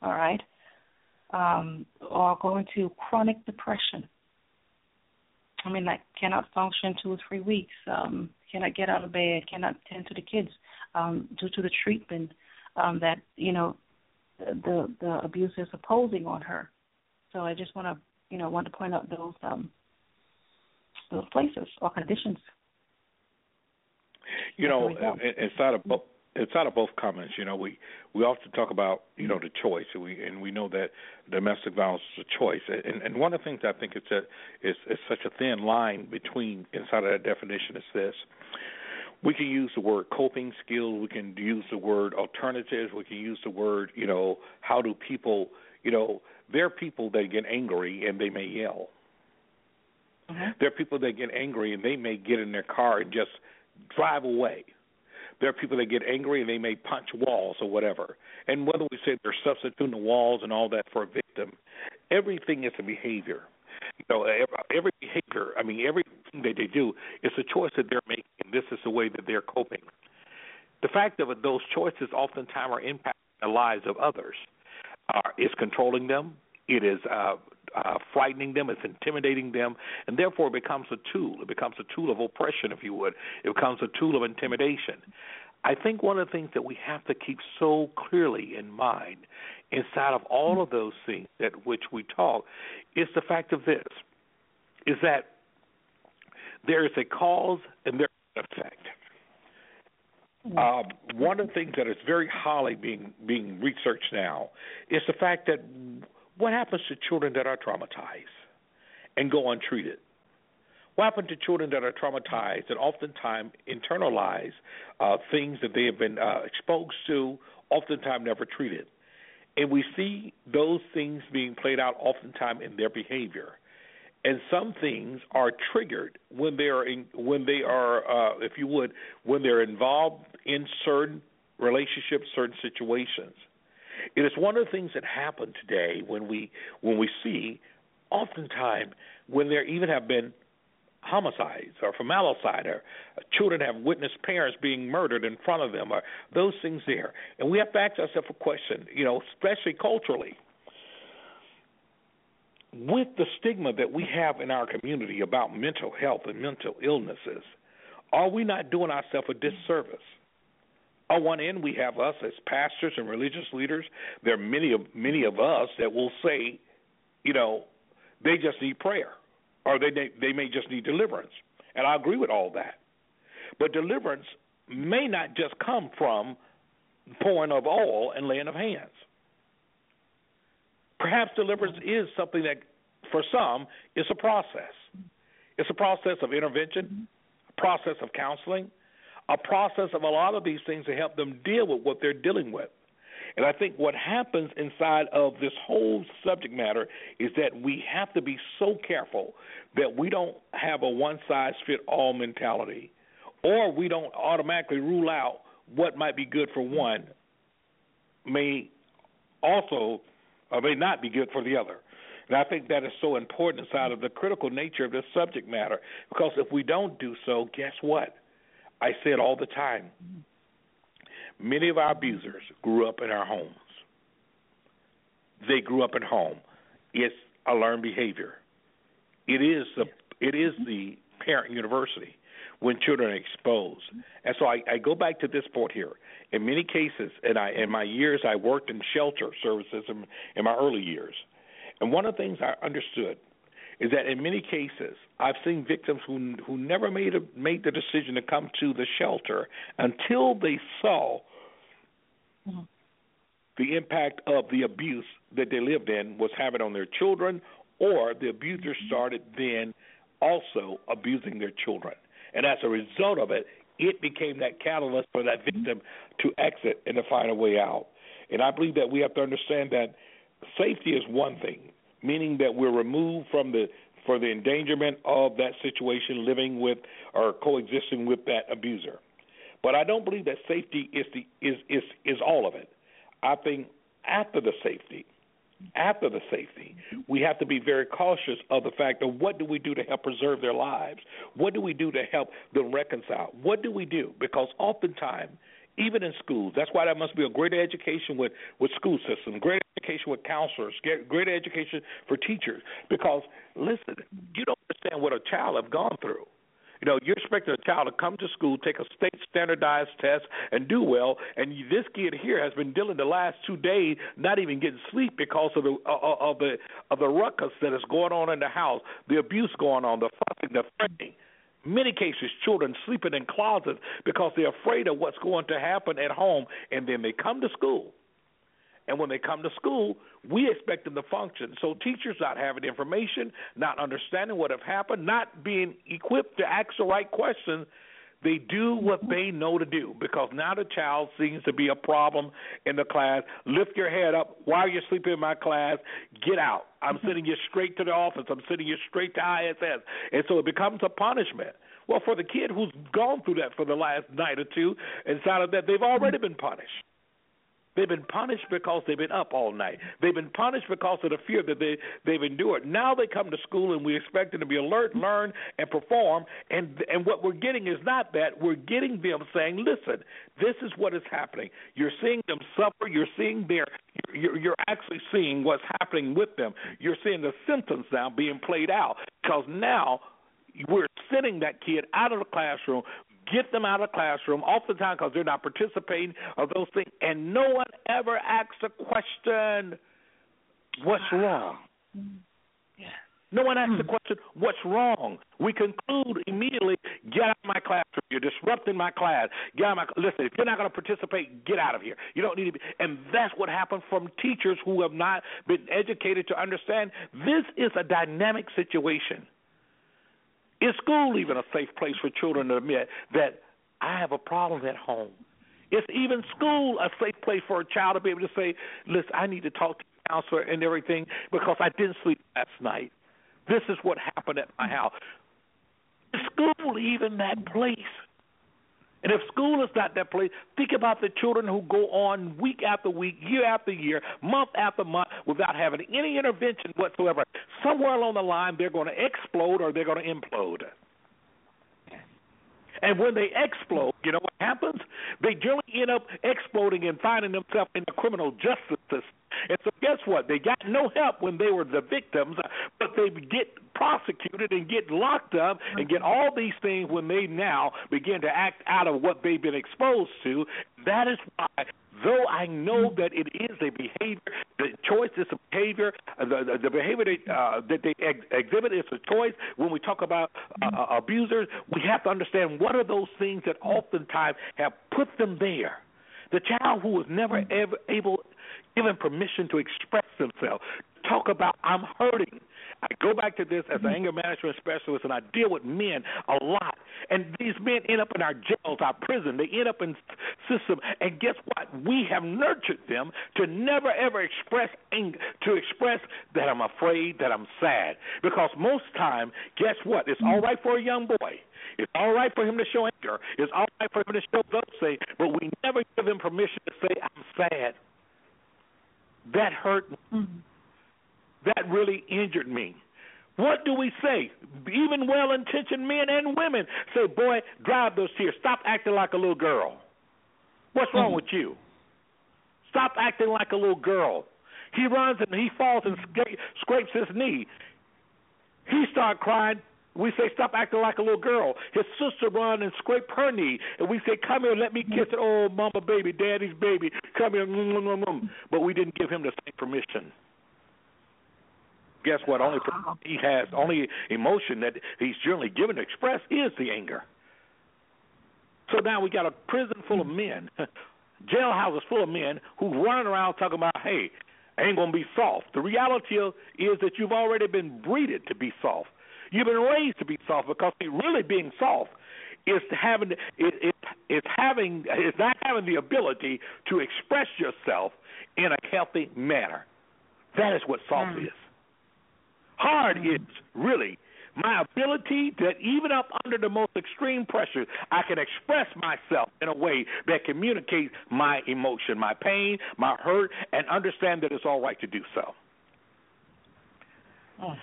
All right. Um, or going to chronic depression. I mean, like cannot function two or three weeks, um, cannot get out of bed, cannot tend to the kids um, due to the treatment um, that you know the the abuser is imposing on her. So I just want to, you know, want to point out those um, those places or conditions.
You know, inside of both inside of both comments, you know, we we often talk about you know the choice, and we and we know that domestic violence is a choice, and and one of the things I think it's a is is such a thin line between inside of that definition is this. We can use the word coping skills. We can use the word alternatives. We can use the word, you know, how do people, you know, there are people that get angry and they may yell.
Mm-hmm.
There are people that get angry and they may get in their car and just drive away. There are people that get angry and they may punch walls or whatever. And whether we say they're substituting the walls and all that for a victim, everything is a behavior. You know, every behavior, I mean, everything that they do is a choice that they're making, and this is the way that they're coping. The fact of it, those choices oftentimes are impacting the lives of others uh, is controlling them. It is uh, uh, frightening them. It's intimidating them, and therefore it becomes a tool. It becomes a tool of oppression, if you would. It becomes a tool of intimidation. I think one of the things that we have to keep so clearly in mind inside of all of those things that which we talk is the fact of this is that there is a cause and there is an effect. Uh, one of the things that is very highly being being researched now is the fact that what happens to children that are traumatized and go untreated. What happens to children that are traumatized and oftentimes internalize uh, things that they have been uh, exposed to, oftentimes never treated, and we see those things being played out oftentimes in their behavior and some things are triggered when they are in, when they are, uh, if you would, when they're involved in certain relationships, certain situations. It is one of the things that happen today when we when we see, oftentimes when there even have been homicides or formalicide or children have witnessed parents being murdered in front of them or those things there. And we have to ask ourselves a question, you know, especially culturally. With the stigma that we have in our community about mental health and mental illnesses, are we not doing ourselves a disservice? On one end, we have us as pastors and religious leaders. There are many of many of us that will say, you know, they just need prayer or they they may just need deliverance. And I agree with all that. But deliverance may not just come from pouring of oil and laying of hands. Perhaps deliverance is something that, for some, is a process. It's a process of intervention, a process of counseling, a process of a lot of these things to help them deal with what they're dealing with. And I think what happens inside of this whole subject matter is that we have to be so careful that we don't have a one size fit all mentality or we don't automatically rule out what might be good for one may also or may not be good for the other. And I think that is so important inside of the critical nature of this subject matter because if we don't do so, guess what? I say it all the time Many of our abusers grew up in our homes. They grew up at home. It's a learned behavior. It is the it is the parent university when children are exposed. And so I, I go back to this point here. In many cases, and I in my years I worked in shelter services in, in my early years, and one of the things I understood is that in many cases I've seen victims who who never made a, made the decision to come to the shelter until they saw Mm-hmm. The impact of the abuse that they lived in was having on their children, or the abuser mm-hmm. started then also abusing their children. And as a result of it, it became that catalyst for that victim to exit and to find a way out. And I believe that we have to understand that safety is one thing, meaning that we're removed from the for the endangerment of that situation, living with or coexisting with that abuser. But I don't believe that safety is the is is is all of it. I think after the safety, after the safety, we have to be very cautious of the fact of what do we do to help preserve their lives? What do we do to help them reconcile? What do we do? Because oftentimes, even in schools, that's why there must be a greater education with with school systems, greater education with counselors, greater education for teachers. Because listen, you don't understand what a child have gone through. You know, you're expecting a child to come to school, take a state standardized test, and do well. And this kid here has been dealing the last two days, not even getting sleep because of the uh, uh, of the of the ruckus that is going on in the house, the abuse going on, the fussing, the fighting. Many cases, children sleeping in closets because they're afraid of what's going to happen at home, and then they come to school and when they come to school, we expect them to function. So teachers not having information, not understanding what have happened, not being equipped to ask the right questions, they do what they know to do because now the child seems to be a problem in the class. Lift your head up. while you're sleeping in my class? Get out. I'm mm-hmm. sending you straight to the office. I'm sending you straight to ISS. And so it becomes a punishment. Well, for the kid who's gone through that for the last night or two, inside of that, they've already been punished. They've been punished because they've been up all night. They've been punished because of the fear that they they've endured. Now they come to school and we expect them to be alert, learn, and perform. And and what we're getting is not that. We're getting them saying, "Listen, this is what is happening." You're seeing them suffer. You're seeing their. You're, you're actually seeing what's happening with them. You're seeing the symptoms now being played out because now we're sending that kid out of the classroom get them out of the classroom oftentimes because they're not participating of those things, and no one ever asks a question, "What's wrong?" Yeah. No one asks the hmm. question, "What's wrong?" We conclude immediately, "Get out of my classroom. You're disrupting my class. Get out of my listen. If you're not going to participate, get out of here. You don't need to be." And that's what happened from teachers who have not been educated to understand this is a dynamic situation. Is school even a safe place for children to admit that I have a problem at home? Is even school a safe place for a child to be able to say, listen, I need to talk to the counselor and everything because I didn't sleep last night. This is what happened at my house. Is school even that place? And if school is not that place, think about the children who go on week after week, year after year, month after month without having any intervention whatsoever. Somewhere along the line, they're going to explode or they're going to implode. And when they explode, you know what happens? They generally end up exploding and finding themselves in the criminal justice system. And so, guess what? They got no help when they were the victims, but they get prosecuted and get locked up and get all these things when they now begin to act out of what they've been exposed to. That is why though I know that it is a behavior, the choice is a behavior, the the, the behavior that, uh, that they ex- exhibit is a choice. When we talk about uh, abusers, we have to understand what are those things that oftentimes have put them there. The child who was never mm. ever able given permission to express themselves, talk about I'm hurting. I go back to this as an anger management specialist, and I deal with men a lot. And these men end up in our jails, our prison. They end up in system. And guess what? We have nurtured them to never ever express anger, to express that I'm afraid, that I'm sad. Because most time, guess what? It's all right for a young boy. It's all right for him to show anger. It's all right for him to show those things, but we never give him permission to say, I'm sad. That hurt. Mm-hmm. That really injured me. What do we say? Even well intentioned men and women say, Boy, drive those tears. Stop acting like a little girl. What's wrong mm-hmm. with you? Stop acting like a little girl. He runs and he falls and sca- scrapes his knee. He start crying. We say, stop acting like a little girl. His sister run and scrape her knee, and we say, come here, let me kiss it. Oh, mama, baby, daddy's baby, come here. Mm, mm, mm, but we didn't give him the same permission guess what? Only he has only emotion that he's generally given to express is the anger. So now we got a prison full of men, jailhouses full of men who running around talking about, hey, ain't gonna be soft. The reality is that you've already been breeded to be soft. You've been raised to be soft because really being soft is having it, it, it's having it's not having the ability to express yourself in a healthy manner. That is what soft mm. is. Hard is really my ability that even up under the most extreme pressure, I can express myself in a way that communicates my emotion, my pain, my hurt, and understand that it's all right to do so. Oh.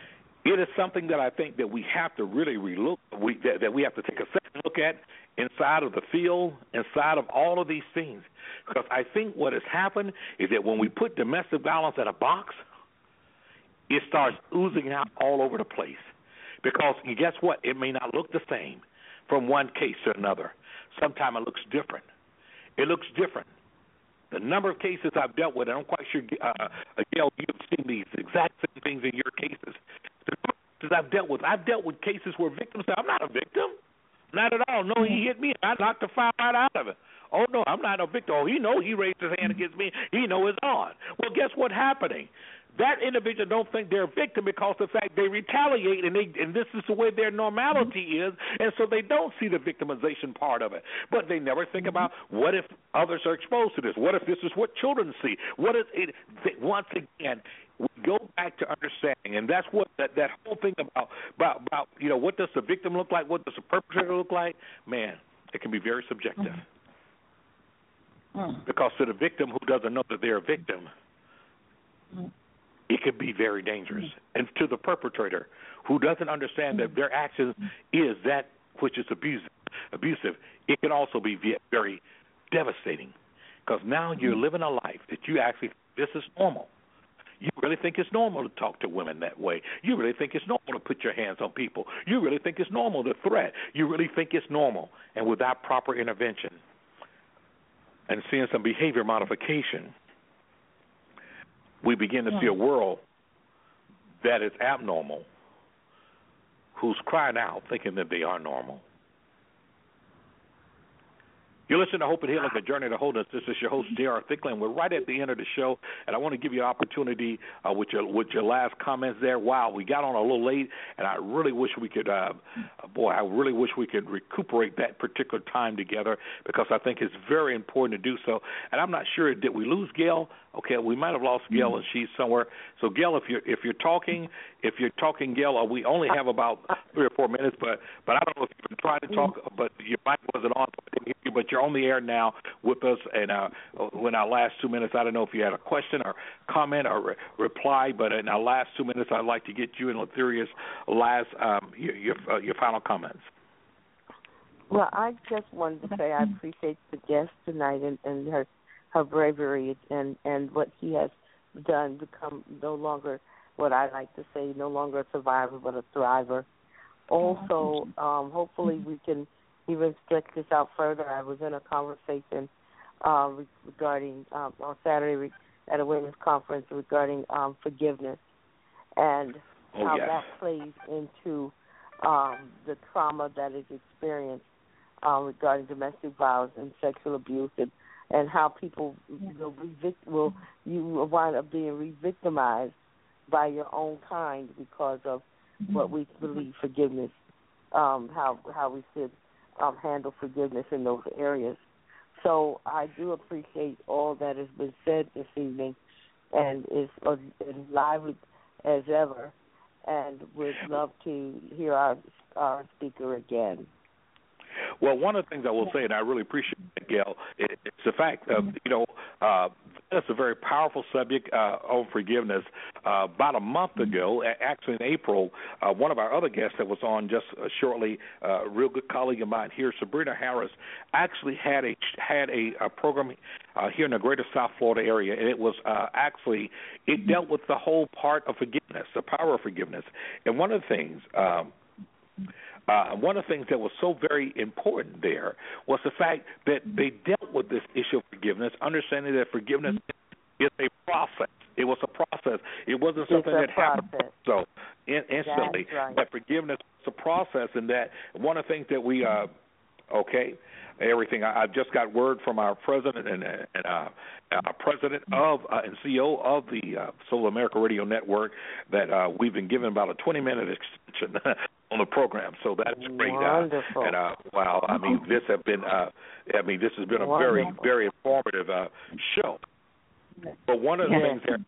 It is something that I think that we have to really relook, we, that, that we have to take a second look at inside of the field, inside of all of these things. Because I think what has happened is that when we put domestic violence in a box – it starts oozing out all over the place. Because guess what? It may not look the same from one case to another. Sometimes it looks different. It looks different. The number of cases I've dealt with, and I'm quite sure, uh, Gail, you've seen these exact same things in your cases. The cases I've dealt with, I've dealt with cases where victims say, I'm not a victim. Not at all. No, he hit me. I knocked the fire right out of it. Oh no, I'm not a victim. Oh, he know he raised his hand against me. He know it's on. Well, guess what's happening? That individual don't think they're a victim because of the fact they retaliate and they and this is the way their normality is and so they don't see the victimization part of it. But they never think mm-hmm. about what if others are exposed to this? What if this is what children see? What is it once again we go back to understanding and that's what that that whole thing about about about you know what does the victim look like? What does the perpetrator look like? Man it can be very subjective. Mm-hmm. mm. because to the victim who doesn't know that they're a victim mm it could be very dangerous. Mm-hmm. And to the perpetrator who doesn't understand that mm-hmm. their actions is that which is abusive, abusive, it can also be very devastating because now you're mm-hmm. living a life that you actually this is normal. You really think it's normal to talk to women that way. You really think it's normal to put your hands on people. You really think it's normal to threat. You really think it's normal. And without proper intervention and seeing some behavior modification, we begin to yeah. see a world that is abnormal, who's crying out thinking that they are normal. You're listening to Hope and Healing, the journey to wholeness. This is your host, J.R. Thicklin. We're right at the end of the show, and I want to give you an opportunity uh, with your with your last comments there. Wow, we got on a little late, and I really wish we could. Uh, boy, I really wish we could recuperate that particular time together because I think it's very important to do so. And I'm not sure did we lose Gail? Okay, we might have lost Gail, and she's somewhere. So, Gail, if you're if you're talking, if you're talking, Gail, uh, we only have about three or four minutes, but but I don't know if you've been trying to talk, but your mic wasn't on, so I didn't hear you. But you're on the air now with us, and uh, in our last two minutes, I don't know if you had a question or comment or re- reply, but in our last two minutes, I'd like to get you and Letheria's last um, your your, uh, your final comments.
Well, I just wanted to say I appreciate the guest tonight and, and her her bravery and and what she has done to become no longer what I like to say, no longer a survivor but a thriver. Also, um, hopefully we can even stretch this out further. I was in a conversation uh, regarding um, on Saturday at a women's conference regarding um, forgiveness and
oh,
how that plays into um, the trauma that is experienced uh, regarding domestic violence and sexual abuse and and how people will revict will you will wind up being re-victimized by your own kind because of what we believe forgiveness, um, how how we should um, handle forgiveness in those areas. So I do appreciate all that has been said this evening, and is as lively as ever, and would love to hear our our speaker again.
Well, one of the things I will say, and I really appreciate it, Gail, it, it's the fact of you know uh, that's a very powerful subject uh, on forgiveness. Uh, about a month ago, actually in April, uh, one of our other guests that was on just uh, shortly, uh, a real good colleague of mine here, Sabrina Harris, actually had a had a, a program uh, here in the Greater South Florida area, and it was uh, actually it dealt with the whole part of forgiveness, the power of forgiveness, and one of the things. Um, uh, one of the things that was so very important there was the fact that they dealt with this issue of forgiveness, understanding that forgiveness is a process. It was a process. It wasn't something that happened so in, instantly.
Right.
But forgiveness is a process, and that one of the things that we uh, okay everything. I, I've just got word from our president and, and uh, uh, president of uh, and CEO of the uh, Soul America Radio Network that uh, we've been given about a 20 minute extension on the program. So that's great.
Wonderful.
Uh, and uh, wow, I mean, this have been. Uh, I mean, this has been a very
Wonderful.
very informative uh, show. But one of the
Yes.
things there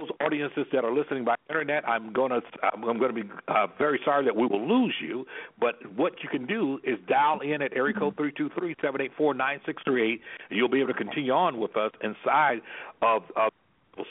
those audiences that are listening by internet, I'm going to I'm, to be uh, very sorry that we will lose you. But what you can do is dial in at area code three two three seven eight four nine six three eight, and you'll be able to continue on with us inside of. of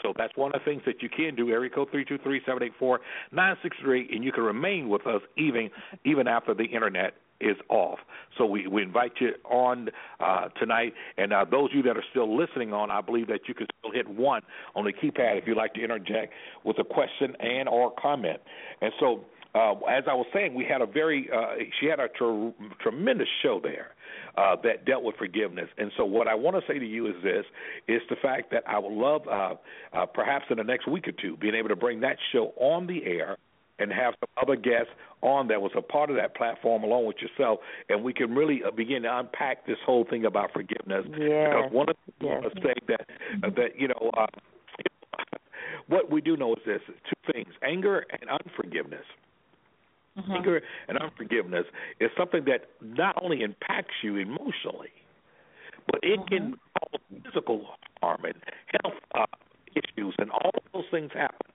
so that's one of the things that you can do. Area code three two three seven eight four nine six three, and you can remain with us even even after the internet is off. So we, we invite you on uh, tonight, and uh, those of you that are still listening on, I believe that you can still hit one on the keypad if you'd like to interject with a question and or comment. And so, uh, as I was saying, we had a very uh, she had a tr- tremendous show there. Uh, that dealt with forgiveness, and so what I want to say to you is this: is the fact that I would love, uh, uh, perhaps in the next week or two, being able to bring that show on the air and have some other guests on that was a part of that platform along with yourself, and we can really uh, begin to unpack this whole thing about forgiveness.
Yes.
Because one of the things I
Yes.
want to say that uh, that you know uh, what we do know is this: two things, anger and unforgiveness. Anger and unforgiveness is something that not only impacts you emotionally, but it can cause physical harm and health uh, issues, and all of those things happen.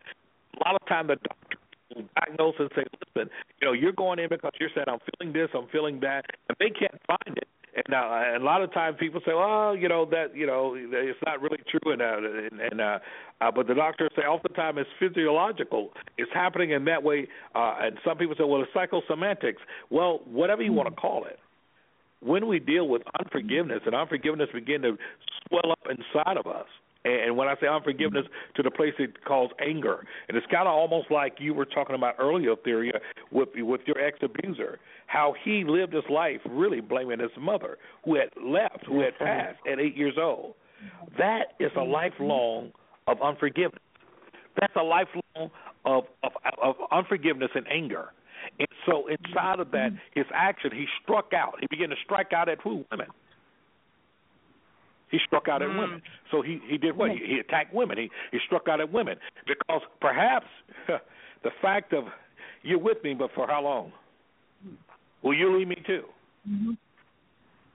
A lot of time, the doctor will diagnose and say, "Listen, you know, you're going in because you're saying I'm feeling this, I'm feeling that," and they can't find it. And, uh, a lot of times people say, "Well, you know that you know it's not really true," and uh, and, and uh, uh, but the doctors say oftentimes it's physiological. It's happening in that way, uh, and some people say, "Well, it's psychosemantics." Well, whatever you want to call it when we deal with unforgiveness and unforgiveness begin to swell up inside of us and when I say unforgiveness to the place it calls anger, and it's kind of almost like you were talking about earlier, Theria, with with your ex abuser, how he lived his life really blaming his mother, who had left, who had passed at eight years old. That is a lifelong of unforgiveness. That's a lifelong of of, of unforgiveness and anger. And so inside of that, mm-hmm. his action, he struck out. He began to strike out at who? Women. He struck out at
Mm.
women. So he he did what? He, he attacked women. He he struck out at women because perhaps the fact of you're with me, but for how long? Will you leave me too?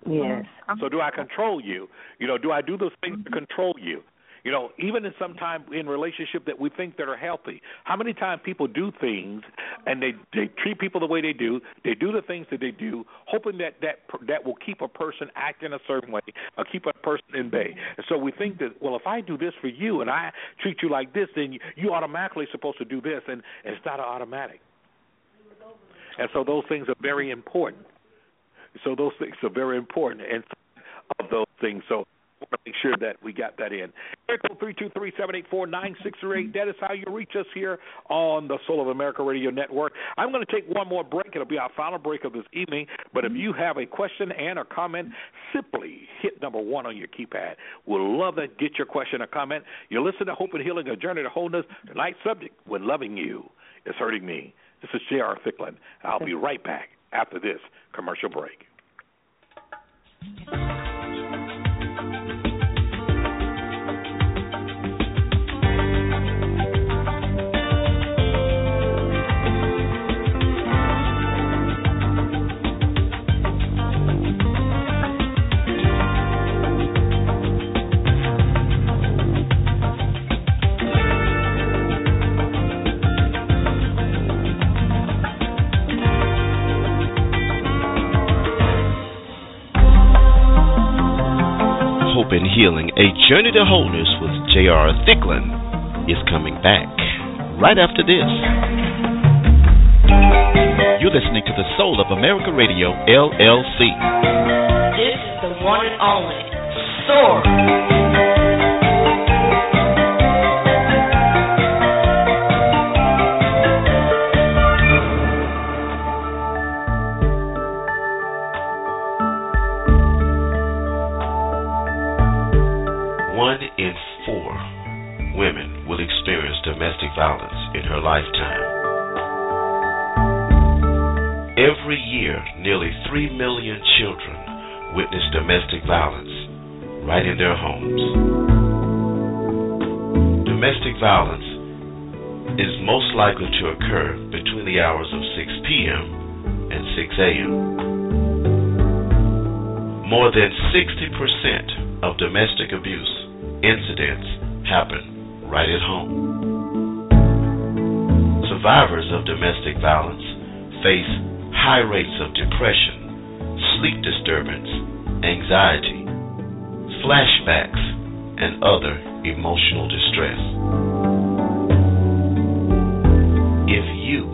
Yes.
So do I control you? You know, do I do those things to control you? You know, even in some time in relationship that we think that are healthy. How many times people do things and they they treat people the way they do, they do the things that they do, hoping that that that will keep a person acting a certain way, or keep a person in bay. And so we think that well, if I do this for you and I treat you like this, then you, you automatically supposed to do this, and, and it's not automatic. And so those things are very important. So those things are very important, and of those things. So want to make sure that we got that in. Area code three two three seven eight four nine six three eight. That is how you reach us here on the Soul of America Radio Network. I'm going to take one more break. It'll be our final break of this evening. But if you have a question and a comment, simply hit number one on your keypad. We'll love to get your question or comment. You listen to Hope and Healing, a journey to wholeness. Tonight's subject: When loving you is hurting me. This is J.R. Thicklin. I'll be right back after this commercial break.
Healing, a journey to wholeness with J.R. Thicklin is coming back right after this. You're listening to the Soul of America Radio, LLC.
This is the one and only Soar.
Three million children witness domestic violence right in their homes. Domestic violence is most likely to occur between the hours of 6 p.m. and 6 a.m. More than 60% of domestic abuse incidents happen right at home. Survivors of domestic violence face high rates of depression sleep disturbance, anxiety, flashbacks, and other emotional distress. If you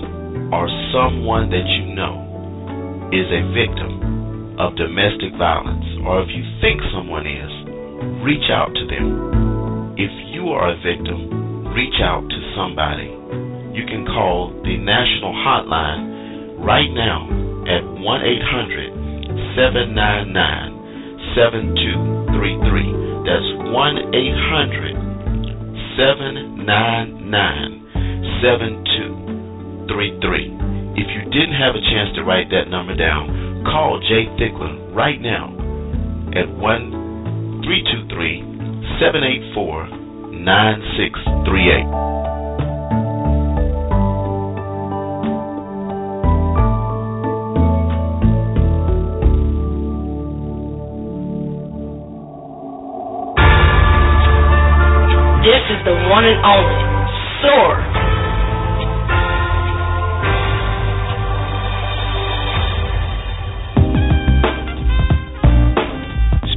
or someone that you know is a victim of domestic violence, or if you think someone is, reach out to them. If you are a victim, reach out to somebody. You can call the national hotline right now at 1 800 799 7233. That's 1 800 799 7233. If you didn't have a chance to write that number down, call Jay Thicklin right now at 1 323 784 9638.
This is the one and only Soar.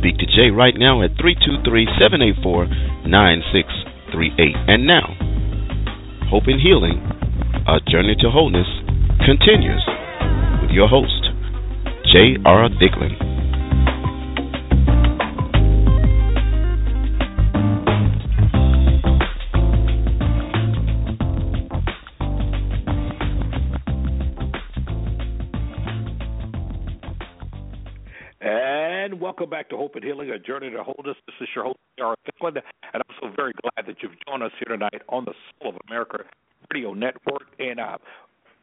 Speak to Jay right now at 323 784 9638. And now, Hope and Healing, a journey to wholeness, continues with your host, J.R. Thicklin.
Back to Hope and Healing, a journey to wholeness. This is your host, J.R. Thicklin, and I'm so very glad that you've joined us here tonight on the Soul of America Radio Network. And uh,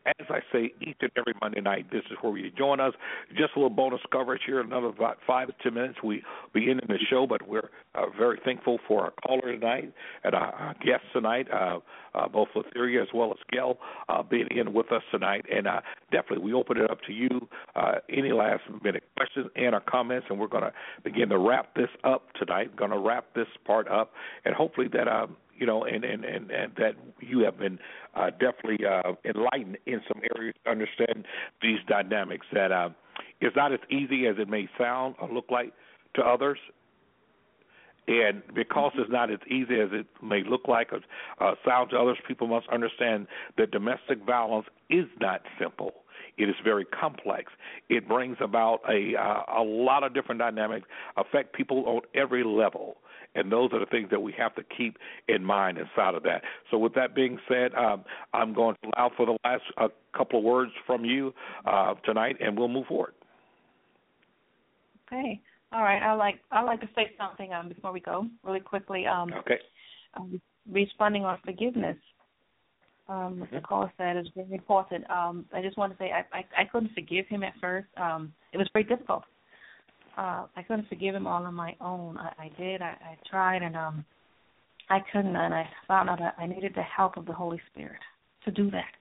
as I say, each and every Monday night, this is where you join us. Just a little bonus coverage here, another about five to ten minutes. We be ending the show, but we're uh, very thankful for our caller tonight and our, our guests tonight, uh, uh, both Letheria as well as Gail, uh, being in with us tonight. And uh, definitely, we open it up to you. Uh, any last minute questions and or comments, and we're going to begin to wrap this up tonight. Going to wrap this part up, and hopefully that. Um, you know, and and and, and that you have been uh, definitely uh, enlightened in some areas to understand these dynamics. That uh, it's not as easy as it may sound or look like to others. And because it's not as easy as it may look like or uh, sound to others, people must understand that domestic violence is not simple. It is very complex. It brings about a uh, a lot of different dynamics, affect people on every level and those are the things that we have to keep in mind inside of that. So, with that being said, um, I'm going to allow for the last uh, couple of words from you uh, tonight, and we'll move forward.
Okay. All right. I like I like to say something um, before we go, really quickly. Um,
okay.
Um, responding on forgiveness. Um, the mm-hmm. caller said is very important. Um, I just want to say I, I I couldn't forgive him at first. Um, it was very difficult uh I couldn't forgive him all on my own. I, I did. I, I tried and um I couldn't and I found out that I needed the help of the Holy Spirit to do that.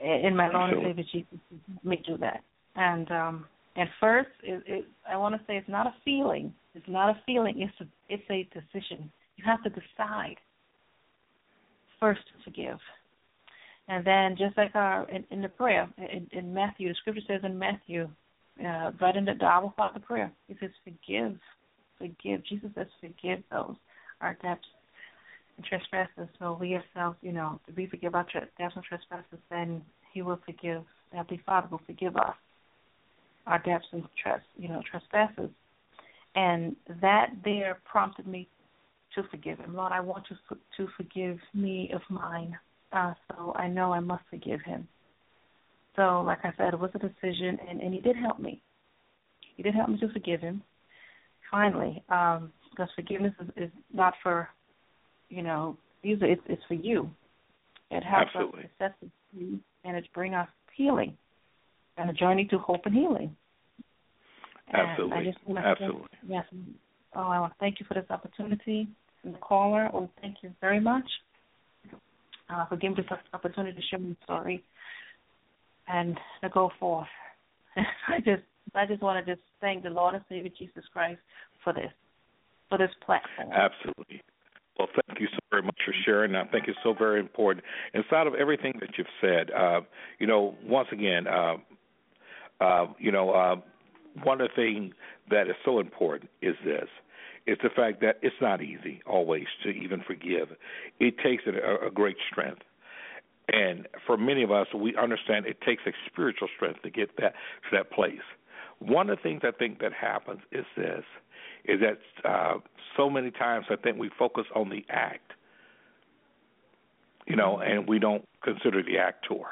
In my Lord and Savior Jesus me do that. And um and first it, it I wanna say it's not a feeling. It's not a feeling, it's a it's a decision. You have to decide first to forgive. And then just like our in, in the prayer in, in Matthew, the scripture says in Matthew uh, right in the Bible Father prayer. He says, "Forgive, forgive." Jesus says, "Forgive those our debts and trespasses." So we ourselves, you know, if we forgive our debts and trespasses, then He will forgive. The Heavenly Father will forgive us our debts and tres, you know, trespasses. And that there prompted me to forgive him. Lord, I want you to forgive me of mine. Uh, so I know I must forgive him. So, like I said, it was a decision, and, and he did help me. He did help me to forgive him. Finally, um, because forgiveness is, is not for, you know, usually it's, it's for you. It helps
Absolutely.
us assess it, and it's bring us healing and a journey to hope and healing. And
Absolutely.
I just want
to Absolutely.
Say, yes. Oh, I want to thank you for this opportunity. And the caller, oh, thank you very much uh, for giving me this opportunity to share my story and to go forth. I just I just want to just thank the Lord and Savior Jesus Christ for this, for this platform.
Absolutely. Well, thank you so very much for sharing. I think it's so very important. Inside of everything that you've said, uh, you know, once again, uh, uh, you know, uh, one of the things that is so important is this. It's the fact that it's not easy always to even forgive. It takes a, a great strength. And for many of us, we understand it takes a spiritual strength to get that to that place. One of the things I think that happens is this: is that uh, so many times I think we focus on the act, you know, and we don't consider the actor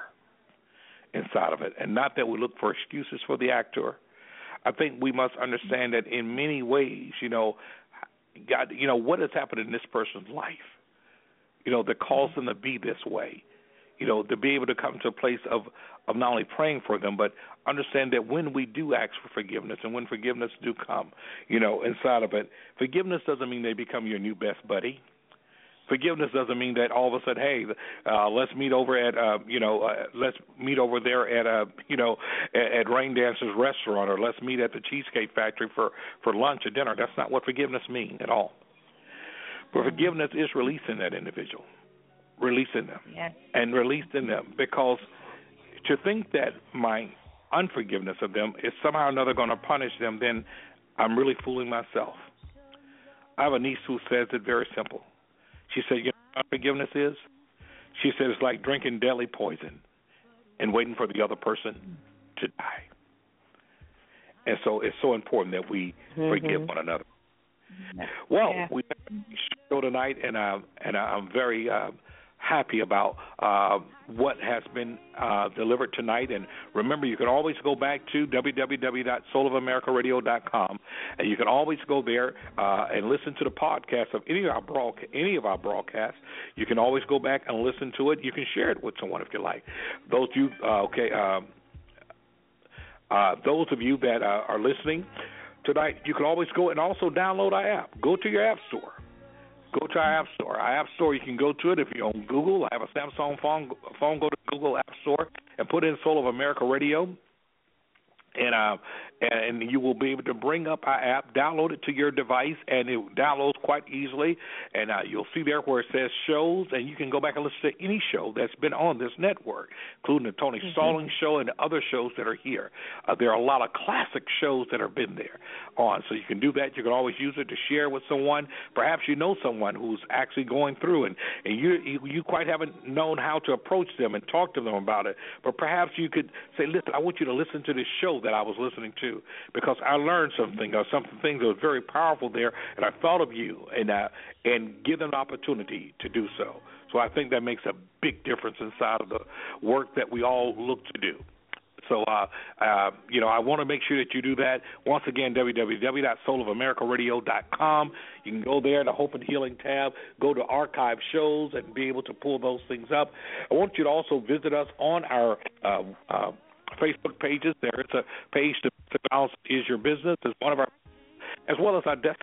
inside of it. And not that we look for excuses for the actor. I think we must understand that in many ways, you know, God, you know, what has happened in this person's life, you know, that caused them to be this way you know, to be able to come to a place of of not only praying for them, but understand that when we do ask for forgiveness and when forgiveness do come, you know, inside of it, forgiveness doesn't mean they become your new best buddy. Forgiveness doesn't mean that all of a sudden, hey, uh, let's meet over at, uh, you know, uh, let's meet over there at, uh, you know, at, at Rain Dancers Restaurant, or let's meet at the Cheesecake Factory for for lunch or dinner. That's not what forgiveness means at all. But forgiveness is releasing that individual releasing them
yes.
and releasing them because to think that my unforgiveness of them is somehow or another going to punish them, then I'm really fooling myself. I have a niece who says it very simple. She said, "You know what unforgiveness is?" She said it's like drinking deadly poison and waiting for the other person to die. And so it's so important that we
mm-hmm.
forgive one another. Well,
yeah.
we show tonight, and uh, and I'm very uh, happy about uh, what has been uh, delivered tonight. And remember, you can always go back to www.soulofamerica.radio.com And you can always go there uh, and listen to the podcast of any of our broadcast, any of our broadcasts. You can always go back and listen to it. You can share it with someone if you like. Those you uh, okay. Um, uh, those of you that uh, are listening tonight, you can always go and also download our app. Go to your app store. Go to our app store. Our app store, you can go to it if you're on Google. I have a Samsung phone. Phone, go to Google App Store and put in Soul of America Radio and uh, and you will be able to bring up our app, download it to your device, and it downloads quite easily. And uh, you'll see there where it says shows, and you can go back and listen to any show that's been on this network, including the Tony mm-hmm. Stallings show and other shows that are here. Uh, there are a lot of classic shows that have been there on, so you can do that. You can always use it to share with someone. Perhaps you know someone who's actually going through, and and you, you quite haven't known how to approach them and talk to them about it. But perhaps you could say, listen, I want you to listen to this show that I was listening to because I learned something or some things that was very powerful there, and I thought of you and uh, and give them an opportunity to do so. So I think that makes a big difference inside of the work that we all look to do. So, uh, uh, you know, I want to make sure that you do that. Once again, www.soulofamericaradio.com. You can go there, the Hope and Healing tab, go to archive shows, and be able to pull those things up. I want you to also visit us on our uh, uh, Facebook pages. There is a page to balance is your business as one of our, as well as our desk.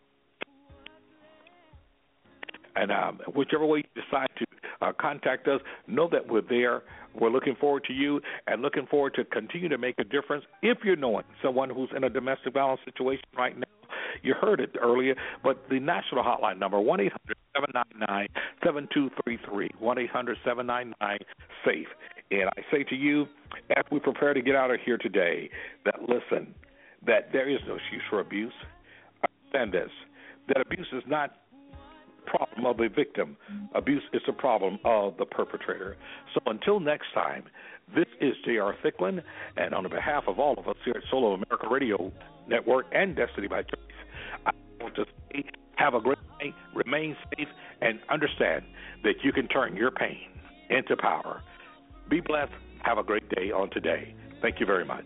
And um, whichever way you decide to uh, contact us, know that we're there. We're looking forward to you and looking forward to continue to make a difference. If you're knowing someone who's in a domestic violence situation right now, you heard it earlier, but the national hotline number one eight hundred seven nine nine seven two three three one eight hundred seven nine nine safe. And I say to you, as we prepare to get out of here today, that listen, that there is no excuse for abuse. Understand this: that abuse is not problem of the victim. Abuse is a problem of the perpetrator. So until next time, this is J.R. Thicklin, and on behalf of all of us here at Soul of America Radio Network and Destiny by Choice, I want to say have a great day, remain safe, and understand that you can turn your pain into power. Be blessed. Have a great day on today. Thank you very much.